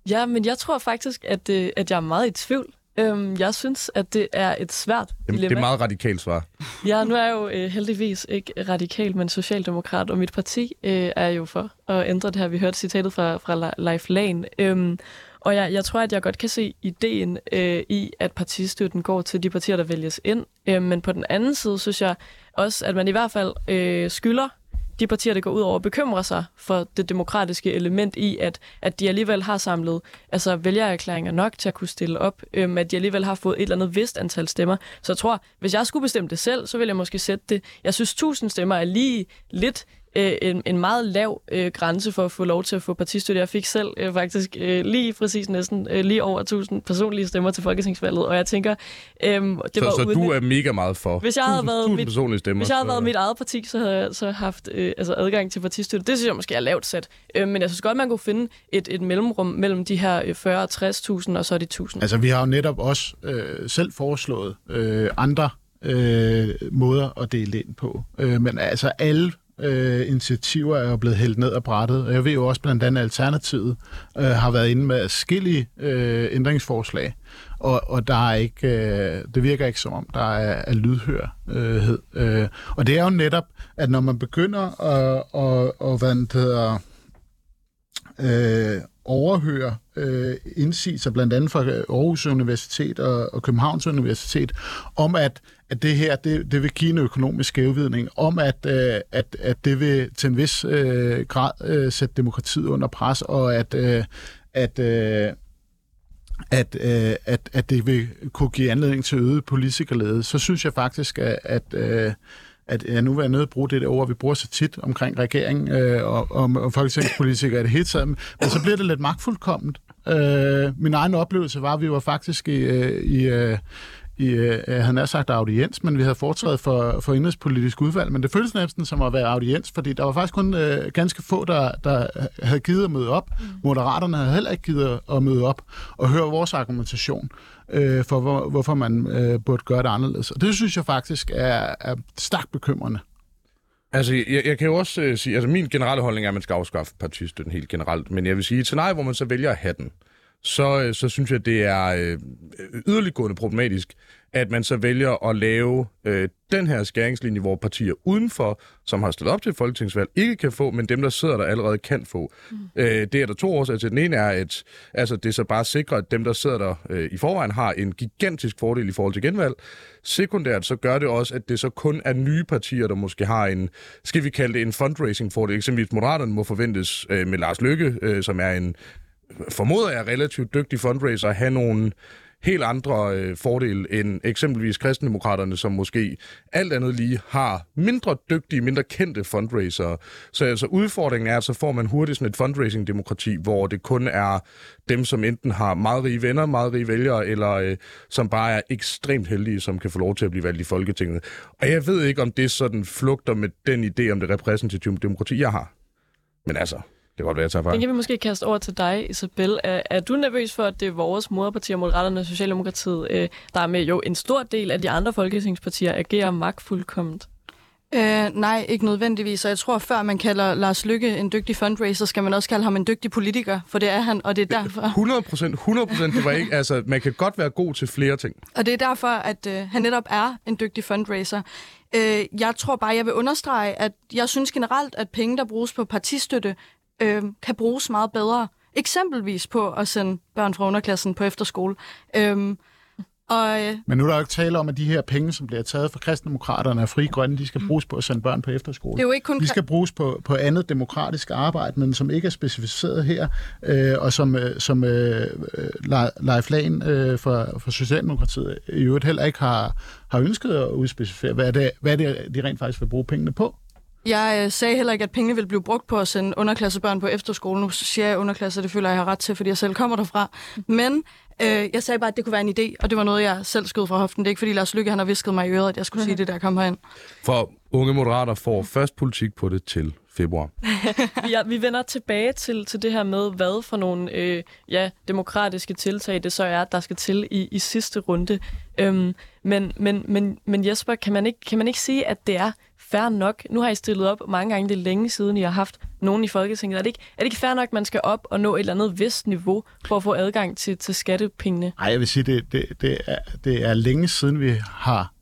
S2: Ja, men jeg tror faktisk, at, øh, at jeg er meget i tvivl. Øhm, jeg synes, at det er et svært
S1: Det, det er et meget radikalt svar.
S2: Ja, nu er jeg jo øh, heldigvis ikke radikal, men socialdemokrat, og mit parti øh, er jo for at ændre det her. Vi hørte citatet fra, fra Leif Lahn. Øhm, og jeg, jeg tror, at jeg godt kan se ideen øh, i, at partistøtten går til de partier, der vælges ind. Øh, men på den anden side synes jeg også, at man i hvert fald øh, skylder de partier, der går ud over, bekymrer sig for det demokratiske element i, at, at de alligevel har samlet altså vælgererklæringer nok til at kunne stille op, øhm, at de alligevel har fået et eller andet vist antal stemmer. Så jeg tror, hvis jeg skulle bestemme det selv, så ville jeg måske sætte det. Jeg synes, 1000 stemmer er lige lidt øh, en, en meget lav øh, grænse for at få lov til at få partistøtte. Jeg fik selv øh, faktisk øh, lige præcis næsten øh, lige over 1000 personlige stemmer til folketingsvalget, og jeg tænker, øh, det
S1: Så,
S2: var
S1: så
S2: uden...
S1: du er mega meget for.
S2: Hvis jeg havde
S1: Tusind-
S2: været
S1: tusind
S2: mit-
S1: personlige stemmer.
S2: Hvis jeg havde
S1: så-
S2: været mit eget parti, så havde jeg så haft øh, altså adgang til partistøtte. Det synes jeg måske er lavt sat. Øh, men jeg synes godt, man kunne finde et, et mellemrum mellem de her øh, 40 og 60.000, og så de 1000.
S4: Altså, vi har jo netop også øh, selv foreslået øh, andre øh, måder at dele ind på. Øh, men altså, alle øh, initiativer er jo blevet hældt ned og brættet. Og jeg ved jo også, blandt andet Alternativet øh, har været inde med forskellige øh, ændringsforslag. Og, og der er ikke, øh, det virker ikke som om, der er, er lydhørhed. Øh, og det er jo netop, at når man begynder at, at, at hvad det hedder, øh, overhøre øh, indsigelser, blandt andet fra Aarhus Universitet og, og Københavns Universitet, om at, at det her det, det vil give en økonomisk skævvidning, om at, øh, at, at det vil til en vis øh, grad øh, sætte demokratiet under pres, og at, øh, at øh, at, øh, at, at det vil kunne give anledning til øget politikerlede, så synes jeg faktisk, at, at, øh, at jeg nu vil jeg nødt at bruge det der ord, vi bruger så tit omkring regeringen øh, og, og, og folketingspolitikere i det hele taget, men så bliver det lidt magtfuldkomment. Øh, min egen oplevelse var, at vi var faktisk i, øh, i, øh, i øh, jeg havde nær sagt audiens, men vi havde foretrædet for, for indrigspolitisk udvalg, men det føltes næsten som at være audiens, fordi der var faktisk kun øh, ganske få, der, der havde givet at møde op. Moderaterne havde heller ikke givet at møde op og høre vores argumentation øh, for, hvor, hvorfor man øh, burde gøre det anderledes. Og det synes jeg faktisk er, er stærkt bekymrende.
S1: Altså, jeg, jeg kan jo også øh, sige, altså min generelle holdning er, at man skal afskaffe partistøtten helt generelt, men jeg vil sige, til nej, hvor man så vælger at have den, øh, så synes jeg, det er øh, yderliggående problematisk, at man så vælger at lave øh, den her skæringslinje, hvor partier udenfor, som har stillet op til folketingsvalg, ikke kan få, men dem, der sidder der allerede kan få. Mm. Øh, det er der to årsager til. Den ene er, at altså, det så bare sikrer, at dem, der sidder der øh, i forvejen, har en gigantisk fordel i forhold til genvalg. Sekundært så gør det også, at det så kun er nye partier, der måske har en, skal vi kalde det en fundraising-fordel. Eksempelvis Moderaterne må forventes øh, med Lars Lykke, øh, som er en formoder jeg relativt dygtig fundraiser, have nogle helt andre øh, fordele end eksempelvis kristendemokraterne, som måske alt andet lige har mindre dygtige, mindre kendte fundraisere. Så altså udfordringen er, at så får man hurtigt sådan et fundraising-demokrati, hvor det kun er dem, som enten har meget rige venner, meget rige vælgere, eller øh, som bare er ekstremt heldige, som kan få lov til at blive valgt i Folketinget. Og jeg ved ikke, om det sådan flugter med den idé om det repræsentative demokrati, jeg har. Men altså, kan godt være, jeg tager fejl.
S2: Den kan vi måske kaste over til dig, Isabel. Er, er du nervøs for, at det er vores Moderaterne og Socialdemokratiet, øh, der er med jo en stor del af de andre folketingspartier, agerer magtfuldkomment?
S3: Øh, nej, ikke nødvendigvis. Og jeg tror, før man kalder Lars Lykke en dygtig fundraiser, skal man også kalde ham en dygtig politiker, for det er han, og det er derfor.
S1: 100 procent, 100 procent. Det var ikke, altså, man kan godt være god til flere ting.
S3: Og det er derfor, at øh, han netop er en dygtig fundraiser. Øh, jeg tror bare, jeg vil understrege, at jeg synes generelt, at penge, der bruges på partistøtte, øh, kan bruges meget bedre. Eksempelvis på at sende børn fra underklassen på efterskole. Øh, og, øh,
S4: Men nu er der jo ikke tale om, at de her penge, som bliver taget fra kristendemokraterne og frie grønne, de skal bruges på at sende børn på efterskole.
S3: det er jo ikke kun...
S4: De skal bruges på, på andet demokratisk arbejde, men som ikke er specificeret her, øh, og som, øh, som øh, Le- Leif Lahn øh, for, for Socialdemokratiet i øvrigt heller ikke har, har ønsket at udspecificere, hvad er, det, hvad er det, de rent faktisk vil bruge pengene på.
S3: Jeg øh, sagde heller ikke, at pengene ville blive brugt på at sende underklassebørn på efterskole. Nu siger jeg underklasse, det føler jeg, jeg har ret til, fordi jeg selv kommer derfra. Men øh, jeg sagde bare, at det kunne være en idé, og det var noget, jeg selv skød fra hoften. Det er ikke, fordi Lars Lykke han har visket mig i øret, at jeg skulle sige det, der kom herind.
S1: For unge moderater får først politik på det til februar.
S2: vi, er, vi vender tilbage til, til det her med, hvad for nogle øh, ja, demokratiske tiltag det så er, der skal til i, i sidste runde. Øhm, men, men, men, men Jesper, kan man, ikke, kan man ikke sige, at det er fair nok? Nu har I stillet op mange gange, det er længe siden, I har haft nogen i Folketinget. Er det ikke, er det ikke fair nok, at man skal op og nå et eller andet vist niveau for at få adgang til, til skattepengene?
S4: Nej, jeg vil sige, det, det, det, er, det er længe siden, vi har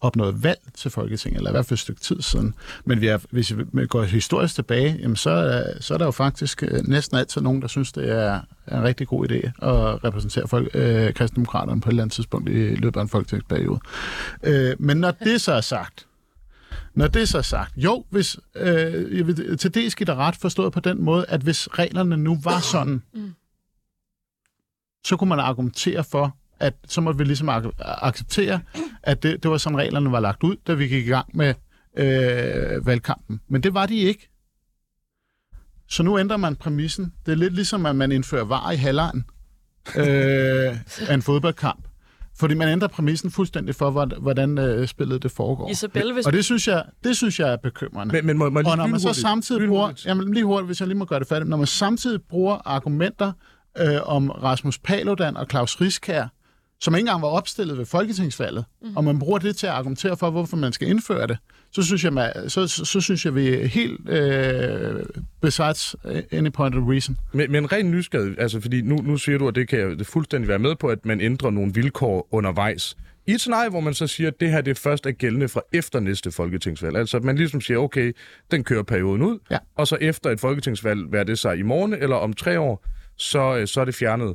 S4: opnået valg til Folketinget, eller i hvert fald et stykke tid siden. Men vi er, hvis vi går historisk tilbage, jamen så, er, så er der jo faktisk øh, næsten altid nogen, der synes, det er en rigtig god idé at repræsentere folk, øh, kristendemokraterne på et eller andet tidspunkt i løbet af en folketingsperiode. Øh, men når det så er sagt, når det så er sagt, jo, hvis, øh, jeg vil, til det skal der ret forstået på den måde, at hvis reglerne nu var sådan, mm. så kunne man argumentere for, at så må vi ligesom ac- acceptere, at det, det var sådan, reglerne var lagt ud, da vi gik i gang med øh, valgkampen. Men det var de ikke. Så nu ændrer man præmissen. Det er lidt ligesom, at man indfører var i halvlejen øh, af en fodboldkamp. Fordi man ændrer præmissen fuldstændig for, hvordan øh, spillet det foregår.
S2: Isabel, hvis...
S4: Og det synes jeg, det synes jeg er bekymrende.
S1: Men, men må, må
S4: og når man så samtidig bruger, jamen lige hurtigt, hvis jeg lige må gøre det færdigt, når man samtidig bruger argumenter øh, om Rasmus Paludan og Claus Riskær, som ikke engang var opstillet ved folketingsvalget, mm. og man bruger det til at argumentere for, hvorfor man skal indføre det, så synes jeg, man, så, så, så synes jeg vi er helt øh, besides any point of reason.
S1: Men, men ren nysgerrig, altså fordi nu, nu siger du, at det kan jeg fuldstændig være med på, at man ændrer nogle vilkår undervejs. I et scenarie, hvor man så siger, at det her det først er gældende fra efter næste folketingsvalg. Altså at man ligesom siger, okay, den kører perioden ud,
S4: ja.
S1: og så efter et folketingsvalg, hvad det sig i morgen eller om tre år, så, så er det fjernet.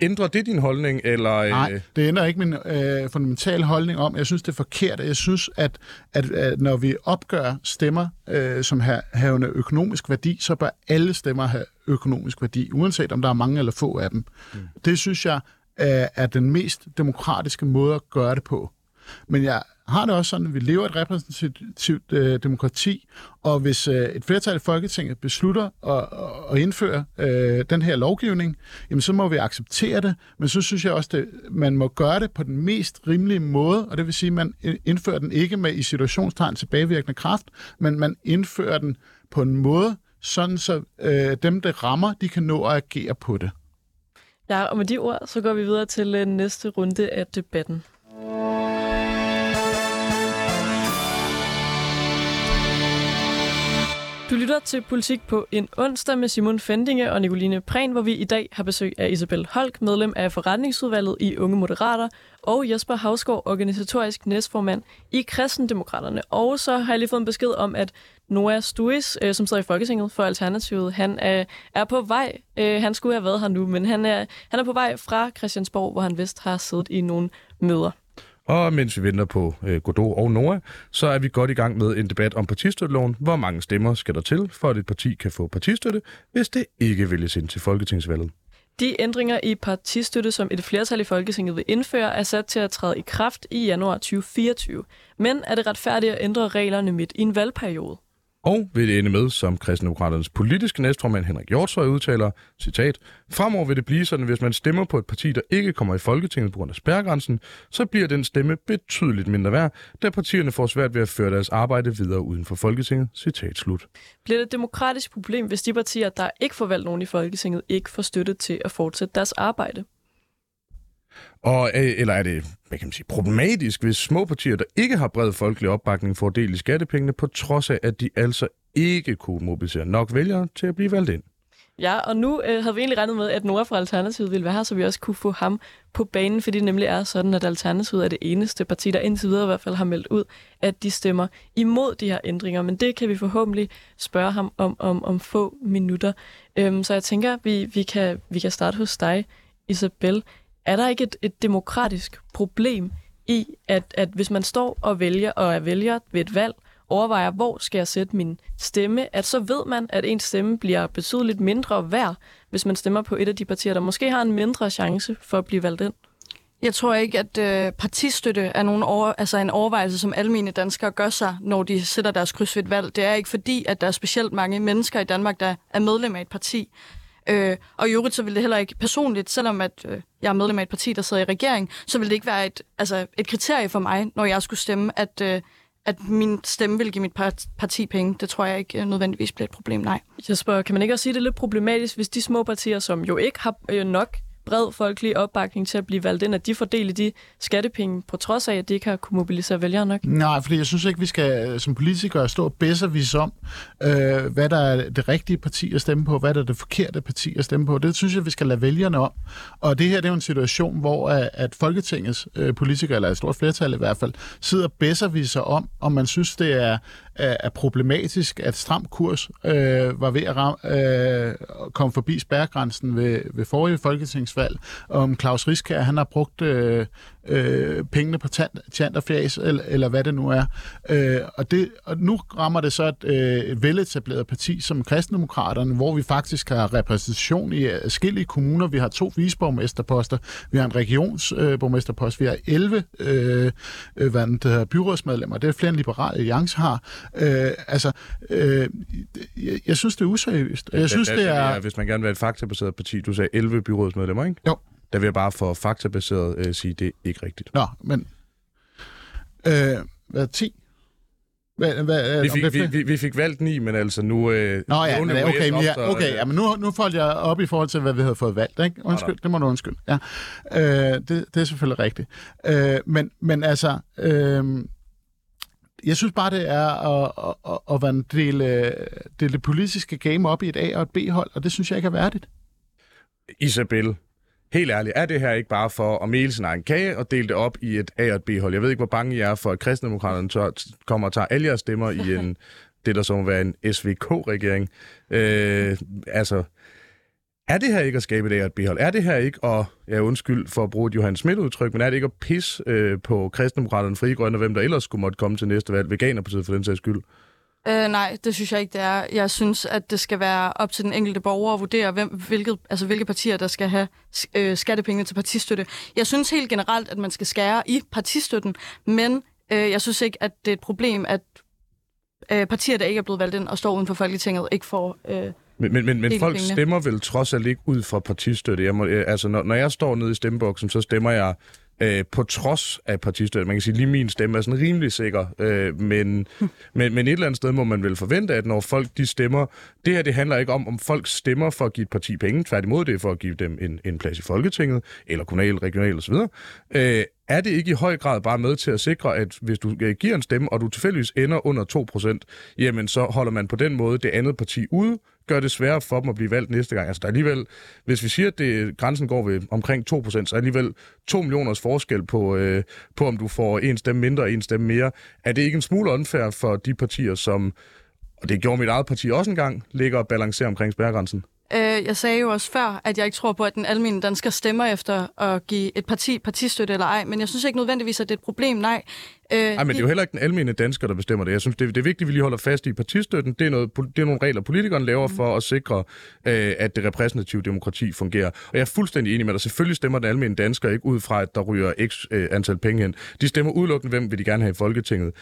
S1: Ændrer det din holdning, eller...
S4: Nej, det ændrer ikke min øh, fundamentale holdning om. Jeg synes, det er forkert. Jeg synes, at, at, at når vi opgør stemmer, øh, som har havende økonomisk værdi, så bør alle stemmer have økonomisk værdi, uanset om der er mange eller få af dem. Mm. Det synes jeg øh, er den mest demokratiske måde at gøre det på. Men jeg har det også sådan, at vi lever et repræsentativt øh, demokrati, og hvis øh, et flertal i Folketinget beslutter at, at indføre øh, den her lovgivning, jamen så må vi acceptere det, men så synes jeg også, at man må gøre det på den mest rimelige måde, og det vil sige, at man indfører den ikke med i situationstegn tilbagevirkende kraft, men man indfører den på en måde, sådan så øh, dem, det rammer, de kan nå at agere på det.
S2: Ja, og med de ord, så går vi videre til øh, næste runde af debatten. Du lytter til Politik på en onsdag med Simon Fendinge og Nicoline Prehn, hvor vi i dag har besøg af Isabel Holk, medlem af forretningsudvalget i Unge Moderater, og Jesper Havsgaard, organisatorisk næstformand i Kristendemokraterne. Og så har jeg lige fået en besked om, at Noah Stuis, øh, som sidder i Folketinget for Alternativet, han er, er på vej. Øh, han skulle have været her nu, men han er, han er på vej fra Christiansborg, hvor han vist har siddet i nogle møder.
S1: Og mens vi venter på øh, Godot og Nora, så er vi godt i gang med en debat om partistøtteloven. Hvor mange stemmer skal der til, for at et parti kan få partistøtte, hvis det ikke vælges ind til folketingsvalget?
S2: De ændringer i partistøtte, som et flertal i Folketinget vil indføre, er sat til at træde i kraft i januar 2024. Men er det retfærdigt at ændre reglerne midt i en valgperiode?
S1: Og vil det ende med, som Kristendemokraternes politiske næstformand Henrik Hjortshøj udtaler, citat, Fremover vil det blive sådan, at hvis man stemmer på et parti, der ikke kommer i Folketinget på grund af spærregrænsen, så bliver den stemme betydeligt mindre værd, da partierne får svært ved at føre deres arbejde videre uden for Folketinget. Citat slut.
S2: Bliver det et demokratisk problem, hvis de partier, der ikke får valgt nogen i Folketinget, ikke får støtte til at fortsætte deres arbejde?
S1: Og, øh, eller er det hvad kan man sige, problematisk, hvis små partier, der ikke har bred folkelig opbakning, får del i skattepengene, på trods af, at de altså ikke kunne mobilisere nok vælgere til at blive valgt ind?
S2: Ja, og nu øh, havde vi egentlig regnet med, at Nora fra Alternativet ville være her, så vi også kunne få ham på banen, fordi det nemlig er sådan, at Alternativet er det eneste parti, der indtil videre i hvert fald har meldt ud, at de stemmer imod de her ændringer. Men det kan vi forhåbentlig spørge ham om om, om få minutter. Øhm, så jeg tænker, vi, vi, kan, vi kan starte hos dig, Isabel. Er der ikke et, et demokratisk problem i, at, at hvis man står og vælger og er vælger ved et valg, overvejer, hvor skal jeg sætte min stemme, at så ved man, at ens stemme bliver betydeligt mindre værd, hvis man stemmer på et af de partier, der måske har en mindre chance for at blive valgt ind?
S3: Jeg tror ikke, at øh, partistøtte er nogen over, altså en overvejelse, som almindelige danskere gør sig, når de sætter deres kryds ved et valg. Det er ikke fordi, at der er specielt mange mennesker i Danmark, der er medlem af et parti. Øh, og i øvrigt så vil det heller ikke personligt, selvom at øh, jeg er medlem af et parti, der sidder i regering, så vil det ikke være et, altså et kriterie for mig, når jeg skulle stemme, at, øh, at min stemme vil give mit parti penge. Det tror jeg ikke øh, nødvendigvis bliver et problem, nej.
S2: Jesper, kan man ikke også sige, at det er lidt problematisk, hvis de små partier, som jo ikke har øh, nok bred folkelig opbakning til at blive valgt ind, at de får del i de skattepenge, på trods af, at de ikke har kunnet mobilisere vælgere nok?
S4: Nej, fordi jeg synes ikke, vi skal øh, som politikere stå og bedre om, øh, hvad der er det rigtige parti at stemme på, hvad der er det forkerte parti at stemme på. Det synes jeg, vi skal lade vælgerne om. Og det her det er jo en situation, hvor øh, at, Folketingets øh, politikere, eller et stort flertal i hvert fald, sidder bedre om, om man synes, det er, er problematisk, at stram kurs øh, var ved at ram, øh, komme forbi spærgrænsen ved, ved forrige folketingsvalg, om Claus Riskær, han har brugt øh, øh, pengene på tand, tand og fjæs, eller, eller hvad det nu er. Øh, og, det, og nu rammer det så et, øh, et veletableret parti som Kristendemokraterne, hvor vi faktisk har repræsentation i forskellige kommuner. Vi har to visborgmesterposter, vi har en regionsborgmesterpost, øh, vi har 11 øh, øh, hvad det byrådsmedlemmer. Det er flere end Liberale Alliance har. Øh, altså, øh, jeg, jeg synes, det er useriøst. Jeg synes, det, er...
S1: Hvis man gerne vil have et faktabaseret parti, du sagde 11 byrådsmedlemmer, ikke?
S4: Jo.
S1: Der vil jeg bare for faktabaseret øh, sige, det er ikke rigtigt.
S4: Nå, men... Øh, hvad, 10?
S1: Hvad, hvad, vi, fik, vi, vi, vi fik valgt ni, men altså nu... Øh,
S4: Nå ja, men, okay, men ja, okay ja, men nu, nu faldt jeg op i forhold til, hvad vi havde fået valgt. Ikke? Undskyld, det må du undskylde. Ja. Øh, det, det er selvfølgelig rigtigt. Øh, men, men altså... Øh, jeg synes bare, det er at, at, at, at dele, dele det politiske game op i et A- og et B-hold, og det synes jeg ikke er værdigt.
S1: Isabel, helt ærligt, er det her ikke bare for at mele sin egen kage og dele det op i et A- og et B-hold? Jeg ved ikke, hvor bange I er for, at kristendemokraterne kommer og tager alle jeres stemmer i en, det, der så må være en SVK-regering. Øh, altså, er det her ikke at skabe et A- og et B-hold? Er det her ikke at, ja undskyld for at bruge et Johan Schmidt-udtryk, men er det ikke at pisse øh, på kristendemokraterne, frie grønne og hvem der ellers skulle måtte komme til næste valg? Veganerpartiet for den sags skyld.
S3: Øh, nej, det synes jeg ikke, det er. Jeg synes, at det skal være op til den enkelte borger at vurdere, hvem, hvilket, altså, hvilke partier, der skal have øh, skattepenge til partistøtte. Jeg synes helt generelt, at man skal skære i partistøtten, men øh, jeg synes ikke, at det er et problem, at øh, partier, der ikke er blevet valgt ind og står uden for Folketinget, ikke får... Øh,
S1: men, men, men, men folk pengene. stemmer vel trods alt ikke ud fra partistøtte. Jeg må, øh, altså, når, når jeg står nede i stemmeboksen, så stemmer jeg øh, på trods af partistøtte. Man kan sige, lige min stemme er sådan rimelig sikker, øh, men, men, men et eller andet sted må man vel forvente, at når folk de stemmer, det her det handler ikke om, om folk stemmer for at give et parti penge, tværtimod det er for at give dem en, en plads i Folketinget, eller kommunal, regional osv., øh, er det ikke i høj grad bare med til at sikre, at hvis du øh, giver en stemme, og du tilfældigvis ender under 2%, jamen så holder man på den måde det andet parti ude, gør det sværere for dem at blive valgt næste gang. Altså der er alligevel, hvis vi siger, at det, grænsen går ved omkring 2%, så er alligevel 2 millioners forskel på, øh, på, om du får en stemme mindre og en stemme mere. Er det ikke en smule unfair for de partier, som, og det gjorde mit eget parti også engang, ligger og balancerer omkring spærregrænsen?
S3: Øh, jeg sagde jo også før, at jeg ikke tror på, at den almindelige dansker stemmer efter at give et parti partistøtte eller ej, men jeg synes ikke nødvendigvis, at det er et problem, nej.
S1: Øh, Ej, men det er jo heller ikke den almindelige dansker, der bestemmer det. Jeg synes, det, det er vigtigt, at vi lige holder fast i partistøtten. Det er, noget, det er nogle regler, politikerne laver mm. for at sikre, øh, at det repræsentative demokrati fungerer. Og jeg er fuldstændig enig med dig. Selvfølgelig stemmer den almindelige dansker ikke ud fra, at der ryger x øh, antal penge hen. De stemmer udelukkende, hvem vil de gerne have i Folketinget.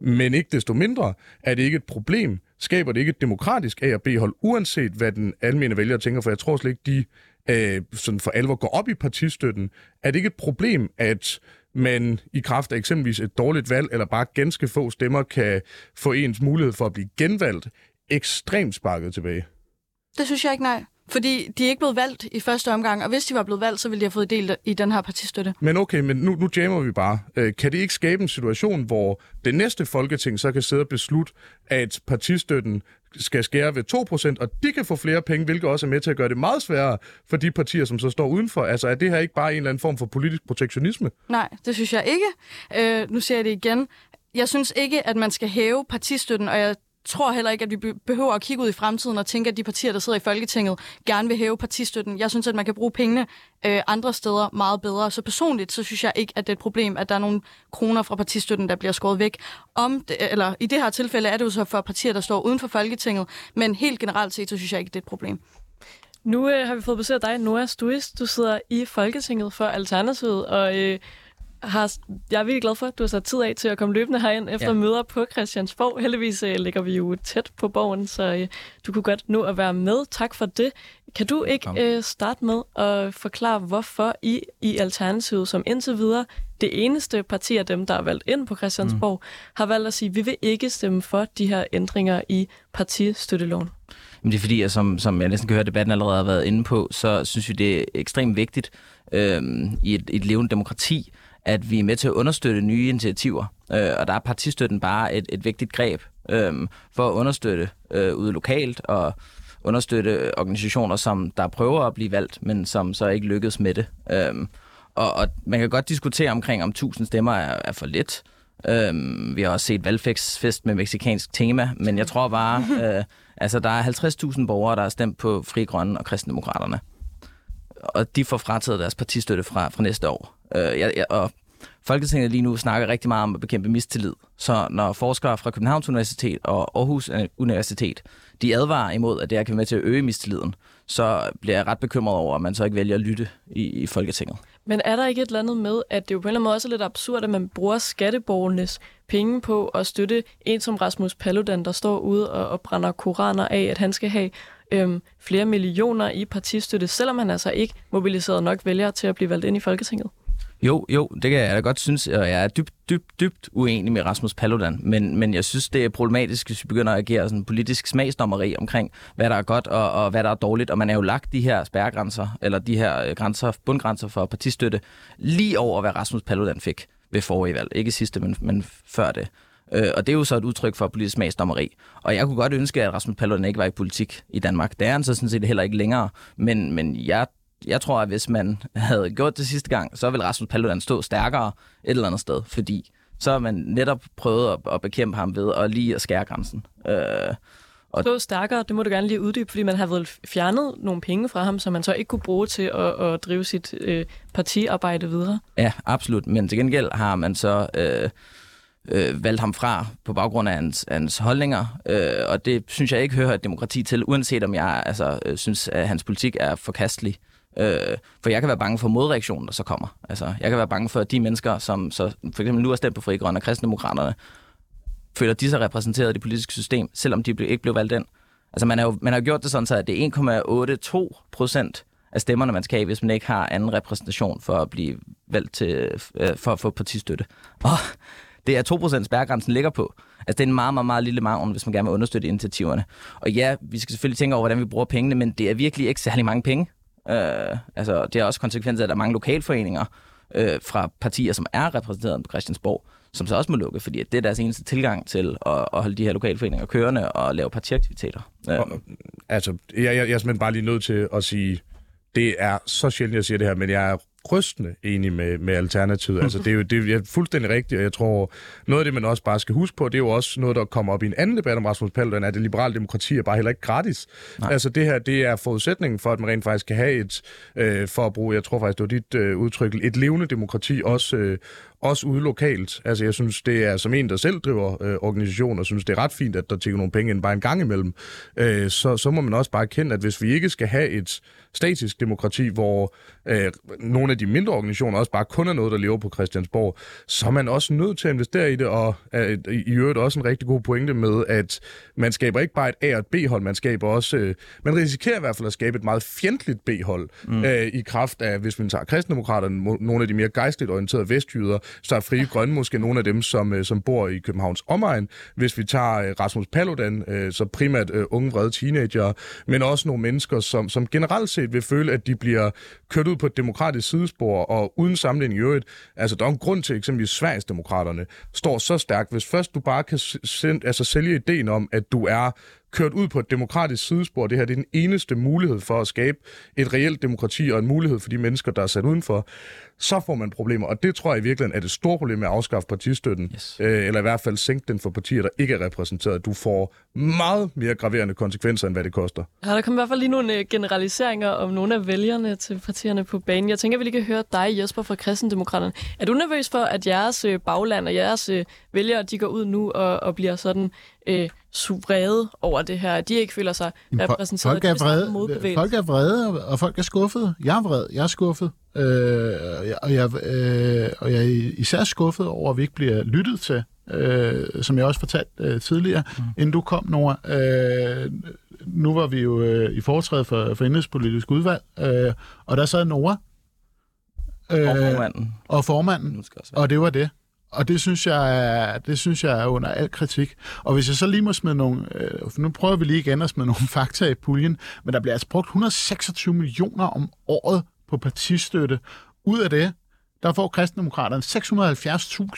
S1: Men ikke desto mindre er det ikke et problem, skaber det ikke et demokratisk A- og B-hold, uanset hvad den almindelige vælger tænker, for jeg tror slet ikke, de øh, sådan for alvor går op i partistøtten. Er det ikke et problem, at man i kraft af eksempelvis et dårligt valg, eller bare ganske få stemmer, kan få ens mulighed for at blive genvalgt ekstremt sparket tilbage?
S3: Det synes jeg ikke, nej. Fordi de er ikke blevet valgt i første omgang, og hvis de var blevet valgt, så ville de have fået del i den her partistøtte.
S1: Men okay, men nu, nu jammer vi bare. Øh, kan det ikke skabe en situation, hvor det næste folketing så kan sidde og beslutte, at partistøtten skal skære ved 2%, og de kan få flere penge, hvilket også er med til at gøre det meget sværere for de partier, som så står udenfor. Altså er det her ikke bare en eller anden form for politisk protektionisme?
S3: Nej, det synes jeg ikke. Øh, nu ser jeg det igen. Jeg synes ikke, at man skal hæve partistøtten, og jeg tror heller ikke, at vi behøver at kigge ud i fremtiden og tænke, at de partier, der sidder i Folketinget, gerne vil hæve partistøtten. Jeg synes, at man kan bruge pengene øh, andre steder meget bedre. Så personligt, så synes jeg ikke, at det er et problem, at der er nogle kroner fra partistøtten, der bliver skåret væk. Om det, eller i det her tilfælde er det jo så for partier, der står uden for Folketinget, men helt generelt set, så synes jeg ikke, det er et problem.
S2: Nu øh, har vi fået besøg af dig, Noah Stuis. Du sidder i Folketinget for Alternativet, og øh, har, jeg er virkelig glad for, at du har sat tid af til at komme løbende herind efter ja. møder på Christiansborg. Heldigvis uh, ligger vi jo tæt på borgen, så uh, du kunne godt nå at være med. Tak for det. Kan du ikke uh, starte med at forklare, hvorfor I i Alternativet, som indtil videre det eneste parti af dem, der er valgt ind på Christiansborg, mm. har valgt at sige, at vi vil ikke stemme for de her ændringer i partistøtteloven?
S5: Men det er fordi, at som, som jeg næsten kan høre, debatten allerede har været inde på, så synes vi, det er ekstremt vigtigt øh, i et, et levende demokrati, at vi er med til at understøtte nye initiativer. Øh, og der er partistøtten bare et, et vigtigt greb øh, for at understøtte øh, ude lokalt og understøtte organisationer, som der prøver at blive valgt, men som så ikke lykkes med det. Øh, og, og man kan godt diskutere omkring, om 1000 stemmer er, er for lidt. Øh, vi har også set valgfest med meksikansk tema, men jeg tror bare, øh, altså der er 50.000 borgere, der har stemt på Fri Grønne og Kristendemokraterne. Og de får frataget deres partistøtte fra, fra næste år. Øh, jeg, jeg, og Folketinget lige nu snakker rigtig meget om at bekæmpe mistillid. Så når forskere fra Københavns Universitet og Aarhus Universitet, de advarer imod, at det her kan være med til at øge mistilliden, så bliver jeg ret bekymret over, at man så ikke vælger at lytte i, i Folketinget.
S2: Men er der ikke et eller andet med, at det jo på en eller anden måde også er lidt absurd, at man bruger skatteborgernes penge på at støtte en som Rasmus Paludan, der står ude og, og brænder koraner af, at han skal have øhm, flere millioner i partistøtte, selvom han altså ikke mobiliseret nok vælgere til at blive valgt ind i Folketinget?
S5: Jo, jo, det kan jeg da godt synes, og jeg er dybt, dybt, dybt uenig med Rasmus Paludan, men, men jeg synes, det er problematisk, hvis vi begynder at agere sådan politisk smagsdommeri omkring, hvad der er godt og, og hvad der er dårligt, og man er jo lagt de her spærregrænser, eller de her øh, grænser, bundgrænser for partistøtte, lige over, hvad Rasmus Paludan fik ved forrige valg. Ikke sidste, men, men før det. Øh, og det er jo så et udtryk for politisk smagsdommeri. Og jeg kunne godt ønske, at Rasmus Paludan ikke var i politik i Danmark. Det er han så sådan set heller ikke længere. Men, men jeg jeg tror, at hvis man havde gjort det sidste gang, så ville Rasmus Paludan stå stærkere et eller andet sted, fordi så har man netop prøvet at, at bekæmpe ham ved at lige at skære grænsen. Øh,
S2: og stå stærkere, det må du gerne lige uddybe, fordi man har vel fjernet nogle penge fra ham, som man så ikke kunne bruge til at, at drive sit øh, partiarbejde videre.
S5: Ja, absolut. Men til gengæld har man så øh, øh, valgt ham fra på baggrund af hans, hans holdninger, øh, og det synes jeg ikke hører et demokrati til, uanset om jeg altså, øh, synes, at hans politik er forkastelig. Øh, Øh, for jeg kan være bange for modreaktionen, der så kommer. Altså, jeg kan være bange for, at de mennesker, som så, for eksempel nu har stemt på Fri Grønne og Kristendemokraterne, føler de sig repræsenteret i det politiske system, selvom de ikke blev valgt ind. Altså, man har jo man har gjort det sådan, så at det er 1,82 procent af stemmerne, man skal have, hvis man ikke har anden repræsentation for at blive valgt til, øh, for at få partistøtte. Og det er 2% spærregrænsen ligger på. Altså, det er en meget, meget, meget lille margen, hvis man gerne vil understøtte initiativerne. Og ja, vi skal selvfølgelig tænke over, hvordan vi bruger pengene, men det er virkelig ikke særlig mange penge. Øh, altså, det har også konsekvenser, at der er mange lokalforeninger, øh, fra partier, som er repræsenteret på Christiansborg, som så også må lukke, fordi det er deres eneste tilgang til at, at holde de her lokalforeninger kørende og lave partiaktiviteter. Øh,
S1: Og, altså, jeg, jeg, jeg er simpelthen bare lige nødt til at sige, det er så sjældent, jeg siger det her, men jeg er rystende enig med, med Alternativet. Altså, det er jo det er fuldstændig rigtigt, og jeg tror, noget af det, man også bare skal huske på, det er jo også noget, der kommer op i en anden debat om Rasmus Paludan, at det liberale demokrati er bare heller ikke gratis. Nej. Altså, det her, det er forudsætningen for, at man rent faktisk kan have et, øh, for at bruge, jeg tror faktisk, det var dit øh, udtryk, et levende demokrati, også, øh, også ude lokalt. Altså, jeg synes, det er som en, der selv driver øh, organisationer, synes, det er ret fint, at der tænker nogle penge ind bare en gang imellem. Øh, så, så må man også bare erkende, at hvis vi ikke skal have et statisk demokrati, hvor øh, nogle af de mindre organisationer også bare kun er noget, der lever på Christiansborg, så er man også nødt til at investere i det, og øh, i øvrigt også en rigtig god pointe med, at man skaber ikke bare et A- og et B-hold, man skaber også, øh, man risikerer i hvert fald at skabe et meget fjendtligt B-hold, mm. øh, i kraft af, hvis man tager kristendemokraterne, mo- nogle af de mere gejstligt orienterede vestjyder, så er Frie Grønne måske nogle af dem, som, øh, som bor i Københavns omegn. Hvis vi tager øh, Rasmus Paludan, øh, så primært øh, unge, vrede teenager, men også nogle mennesker, som, som generelt set vil føle, at de bliver kørt ud på et demokratisk sidespor, og uden sammenligning i øvrigt. Altså, der er en grund til, eksempelvis Sverigesdemokraterne står så stærkt. Hvis først du bare kan send, altså, sælge ideen om, at du er kørt ud på et demokratisk sidespor. Det her det er den eneste mulighed for at skabe et reelt demokrati og en mulighed for de mennesker, der er sat udenfor. Så får man problemer, og det tror jeg i virkeligheden er det store problem med at afskaffe partistøtten,
S5: Yes.
S1: øh, eller i hvert fald sænke den for partier, der ikke er repræsenteret. Du får meget mere graverende konsekvenser, end hvad det koster.
S2: Ja, der kommer i hvert fald lige nogle øh, generaliseringer om nogle af vælgerne til partierne på banen. Jeg tænker, vi lige kan høre dig, Jesper fra Kristendemokraterne. Er du nervøs for, at jeres øh, bagland og jeres øh, vælgere, de går ud nu og, og bliver sådan øh, vrede over det her, de ikke føler sig
S4: Jamen,
S2: repræsenteret?
S4: Folk er, vrede, folk er vrede, og- folk er skuffede. Jeg er vred, jeg er skuffet. Øh, og jeg, og, jeg, øh, og jeg er især skuffet over, at vi ikke bliver lyttet til, øh, som jeg også fortalte øh, tidligere, mm. inden du kom, Nora. Øh, nu var vi jo øh, i foretræde for, for Indrigspolitisk udvalg, øh, og der sad Nora øh,
S5: og formanden.
S4: og formanden,
S5: Nu skal også være.
S4: og det var det. Og det synes jeg er, det synes jeg er under al kritik. Og hvis jeg så lige må smide nogle... Øh, nu prøver vi lige igen at smide nogle fakta i puljen, men der bliver altså brugt 126 millioner om året på partistøtte. Ud af det, der får kristendemokraterne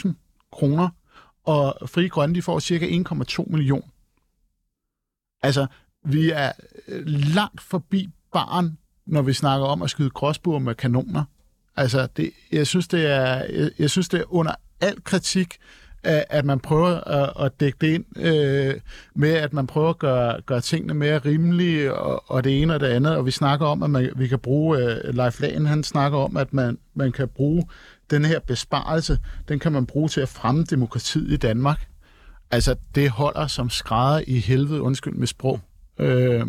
S4: 670.000 kroner, og Fri Grønne de får cirka 1,2 million. Altså, vi er øh, langt forbi barn, når vi snakker om at skyde gråsbuer med kanoner. Altså, det, jeg, synes, det er, jeg, jeg synes, det er under al kritik, at, at man prøver at, at dække det ind øh, med, at man prøver at gøre, gøre tingene mere rimelige, og, og det ene og det andet. Og vi snakker om, at man, vi kan bruge, øh, Leif Lagen, han snakker om, at man, man kan bruge den her besparelse, den kan man bruge til at fremme demokratiet i Danmark. Altså, det holder som skrædder i helvede, undskyld med sprog. Øh,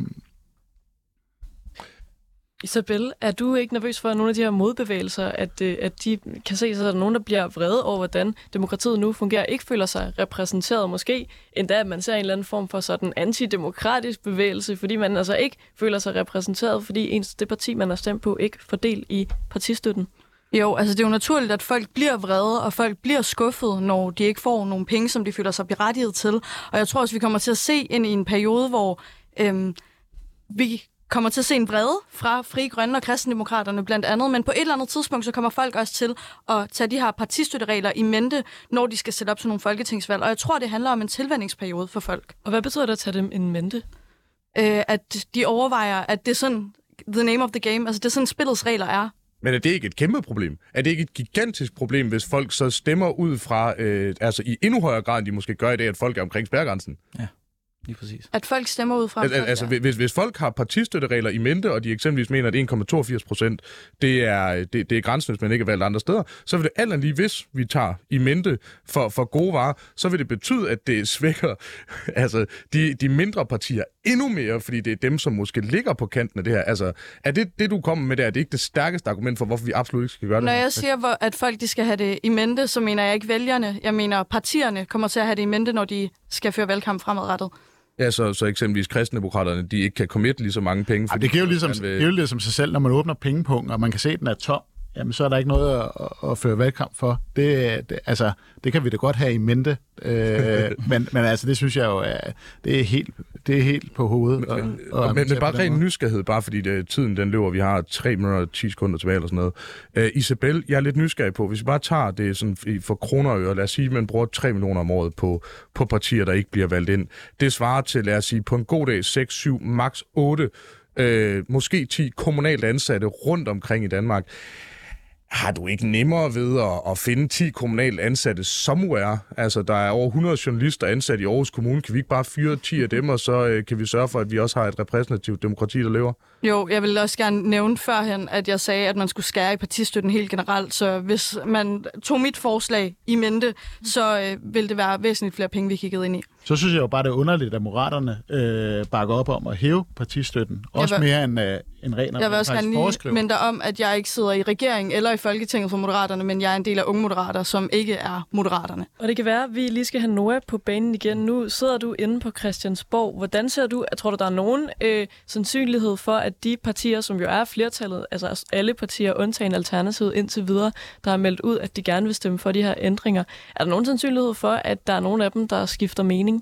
S2: Isabel, er du ikke nervøs for, at nogle af de her modbevægelser, at, øh, at de kan se, at der er nogen, der bliver vrede over, hvordan demokratiet nu fungerer, ikke føler sig repræsenteret måske, endda at man ser en eller anden form for sådan antidemokratisk bevægelse, fordi man altså ikke føler sig repræsenteret, fordi ens det parti, man har stemt på, ikke får del i partistøtten?
S3: Jo, altså det er jo naturligt, at folk bliver vrede, og folk bliver skuffet, når de ikke får nogle penge, som de føler sig berettiget til. Og jeg tror også, vi kommer til at se ind i en periode, hvor øhm, vi kommer til at se en vrede fra Fri Grønne og Kristendemokraterne blandt andet, men på et eller andet tidspunkt, så kommer folk også til at tage de her partistøtteregler i mente, når de skal sætte op til nogle folketingsvalg. Og jeg tror, det handler om en tilvændingsperiode for folk.
S2: Og hvad betyder det at tage dem en mente?
S3: Øh, at de overvejer, at det er sådan, the name of the game, altså det er sådan, spillets regler er.
S1: Men er det ikke et kæmpe problem? Er det ikke et gigantisk problem, hvis folk så stemmer ud fra, øh, altså i endnu højere grad, end de måske gør i dag, at folk er omkring spærgrænsen?
S5: Lige præcis.
S3: At folk stemmer ud fra...
S1: Al- al- altså, hvis, hvis folk har partistøtteregler i mente, og de eksempelvis mener, at 1,82 procent, det er, det, det er grænsen, hvis man ikke er valgt andre steder, så vil det alt lige, hvis vi tager i mente for, for gode varer, så vil det betyde, at det svækker altså, de, de mindre partier endnu mere, fordi det er dem, som måske ligger på kanten af det her. Altså, er det det, du kommer med der? Er det ikke det stærkeste argument for, hvorfor vi absolut ikke skal gøre det?
S3: Når
S1: her?
S3: jeg siger, at folk de skal have det i mente, så mener jeg ikke vælgerne. Jeg mener, partierne kommer til at have det i mente, når de skal føre valgkamp fremadrettet.
S1: Ja, så, så eksempelvis kristendemokraterne, de ikke kan committe lige så mange penge.
S4: Ej, det giver jo ligesom,
S1: vil-
S4: det er jo ligesom sig selv, når man åbner pengepunkten, og man kan se, at den er tom. Jamen så er der ikke noget at, at, føre valgkamp for. Det, det, altså, det kan vi da godt have i mente, øh, men, men altså, det synes jeg jo, er, det, er helt, det er helt på hovedet.
S1: Men,
S4: og,
S1: men,
S4: og
S1: men, men bare ren nysgerrighed, bare fordi det, tiden den løber, vi har 3 minutter og 10 sekunder tilbage eller sådan noget. Uh, Isabel, jeg er lidt nysgerrig på, hvis vi bare tager det sådan i- for kroner og øre, lad os sige, at man bruger 3 millioner om året på, på partier, der ikke bliver valgt ind. Det svarer til, lad os sige, på en god dag 6, 7, max 8, øh, måske 10 kommunalt ansatte rundt omkring i Danmark. Har du ikke nemmere ved at, at finde 10 kommunalt ansatte somewhere? Altså, der er over 100 journalister ansat i Aarhus Kommune. Kan vi ikke bare fyre 10 af dem, og så øh, kan vi sørge for, at vi også har et repræsentativt demokrati, der lever?
S3: Jo, jeg vil også gerne nævne førhen, at jeg sagde, at man skulle skære i partistøtten helt generelt. Så hvis man tog mit forslag i mente, så øh, ville det være væsentligt flere penge, vi kiggede ind i.
S4: Så synes jeg jo bare, det er underligt, at Moderaterne øh, bakker op om at hæve partistøtten. Også
S3: vil-
S4: mere end, øh, end ren
S3: Jeg vil også gerne lige minde om, at jeg ikke sidder i regeringen eller i Folketinget for Moderaterne, men jeg er en del af Unge Moderater, som ikke er Moderaterne.
S2: Og det kan være, at vi lige skal have Noah på banen igen. Nu sidder du inde på Christiansborg. Hvordan ser du, tror du, der er nogen øh, sandsynlighed for, at de partier, som jo er flertallet, altså alle partier undtagen Alternativet indtil videre, der har meldt ud, at de gerne vil stemme for de her ændringer, er der nogen sandsynlighed for, at der er nogen af dem, der skifter mening?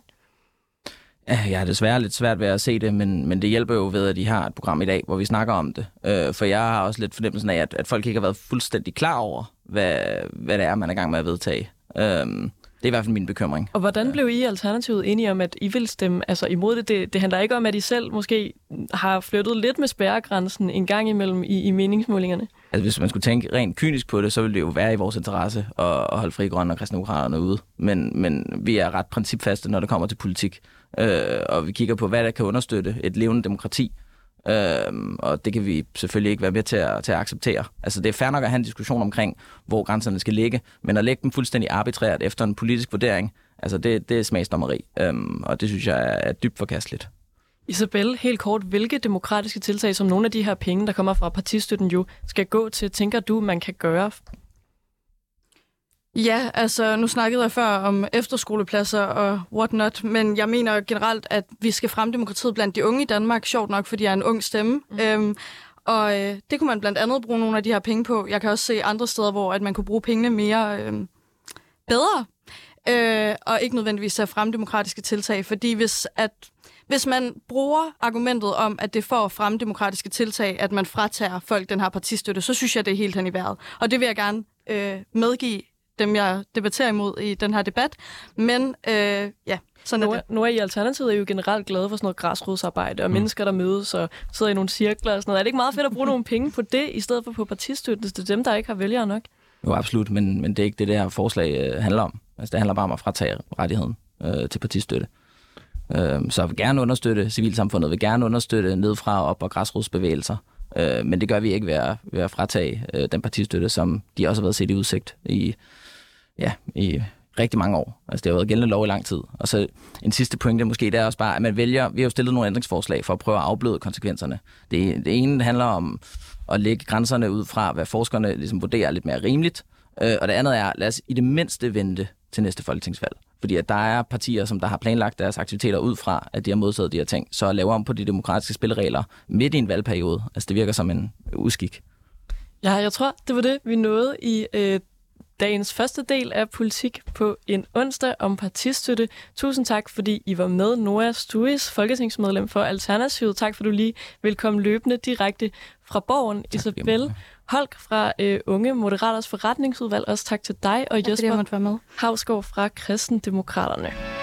S5: Ja, Jeg har desværre lidt svært ved at se det, men, men det hjælper jo ved, at de har et program i dag, hvor vi snakker om det. Øh, for jeg har også lidt fornemmelsen af, at, at folk ikke har været fuldstændig klar over, hvad, hvad det er, man er i gang med at vedtage. Øh, det er i hvert fald min bekymring.
S2: Og hvordan blev I Alternativet enige om, at I vil stemme altså imod det? det? Det handler ikke om, at I selv måske har flyttet lidt med spærregrænsen en gang imellem i, i meningsmålingerne.
S5: Altså, hvis man skulle tænke rent kynisk på det, så ville det jo være i vores interesse at, at holde Fri Grønne og Kristendemokraterne ude. Men, men vi er ret principfaste, når det kommer til politik. Øh, og vi kigger på, hvad der kan understøtte et levende demokrati. Øhm, og det kan vi selvfølgelig ikke være med til at, til at acceptere. Altså, det er fair nok at have en diskussion omkring, hvor grænserne skal ligge, men at lægge dem fuldstændig arbitrært efter en politisk vurdering, altså det, det er smagsdommeri. øhm, og det synes jeg er dybt forkasteligt.
S2: Isabel, helt kort, hvilke demokratiske tiltag, som nogle af de her penge, der kommer fra partistøtten jo, skal gå til, tænker du, man kan gøre?
S3: Ja, altså nu snakkede jeg før om efterskolepladser og whatnot, men jeg mener generelt, at vi skal fremme demokratiet blandt de unge i Danmark, sjovt nok, fordi jeg er en ung stemme. Mm. Øhm, og øh, det kunne man blandt andet bruge nogle af de her penge på. Jeg kan også se andre steder, hvor at man kunne bruge pengene mere øh, bedre, øh, og ikke nødvendigvis at fremme demokratiske tiltag, fordi hvis, at, hvis man bruger argumentet om, at det at fremme demokratiske tiltag, at man fratager folk den her partistøtte, så synes jeg, det er helt hen i vejret. Og det vil jeg gerne øh, medgive dem, jeg debatterer imod i den her debat. Men øh, ja, sådan er
S2: Nu,
S3: det.
S2: nu er I Alternativet er jo generelt glade for sådan noget græsrodsarbejde og mm. mennesker, der mødes og sidder i nogle cirkler og sådan noget. Er det ikke meget fedt at bruge nogle penge på det, i stedet for på partistøtten? Det er dem, der ikke har vælgere nok.
S5: Jo, absolut, men, men det er ikke det, det her forslag øh, handler om. Altså, det handler bare om at fratage rettigheden øh, til partistøtte. Øh, så jeg vil gerne understøtte civilsamfundet, vil gerne understøtte nedfra og op og græsrodsbevægelser. Øh, men det gør vi ikke ved at, ved at fratage øh, den partistøtte, som de også har været set i udsigt i, ja, i rigtig mange år. Altså det har været gældende lov i lang tid. Og så en sidste pointe måske, det er også bare, at man vælger, vi har jo stillet nogle ændringsforslag for at prøve at afbløde konsekvenserne. Det, det ene handler om at lægge grænserne ud fra, hvad forskerne ligesom vurderer lidt mere rimeligt. Øh, og det andet er, lad os i det mindste vente til næste folketingsvalg. Fordi at der er partier, som der har planlagt deres aktiviteter ud fra, at de har modtaget de her ting. Så at lave om på de demokratiske spilleregler midt i en valgperiode, altså det virker som en uskik.
S2: Ja, jeg tror, det var det, vi nåede i øh, dagens første del af Politik på en onsdag om partistøtte. Tusind tak, fordi I var med. Noah Stuis, folketingsmedlem for Alternativet. Tak, for du lige vil komme løbende direkte fra borgen.
S5: jeg
S2: Isabel. Holk fra øh, Unge Moderaters forretningsudvalg. Også tak til dig. Og
S3: Tak,
S2: Jesper. Havsgaard fra Kristendemokraterne.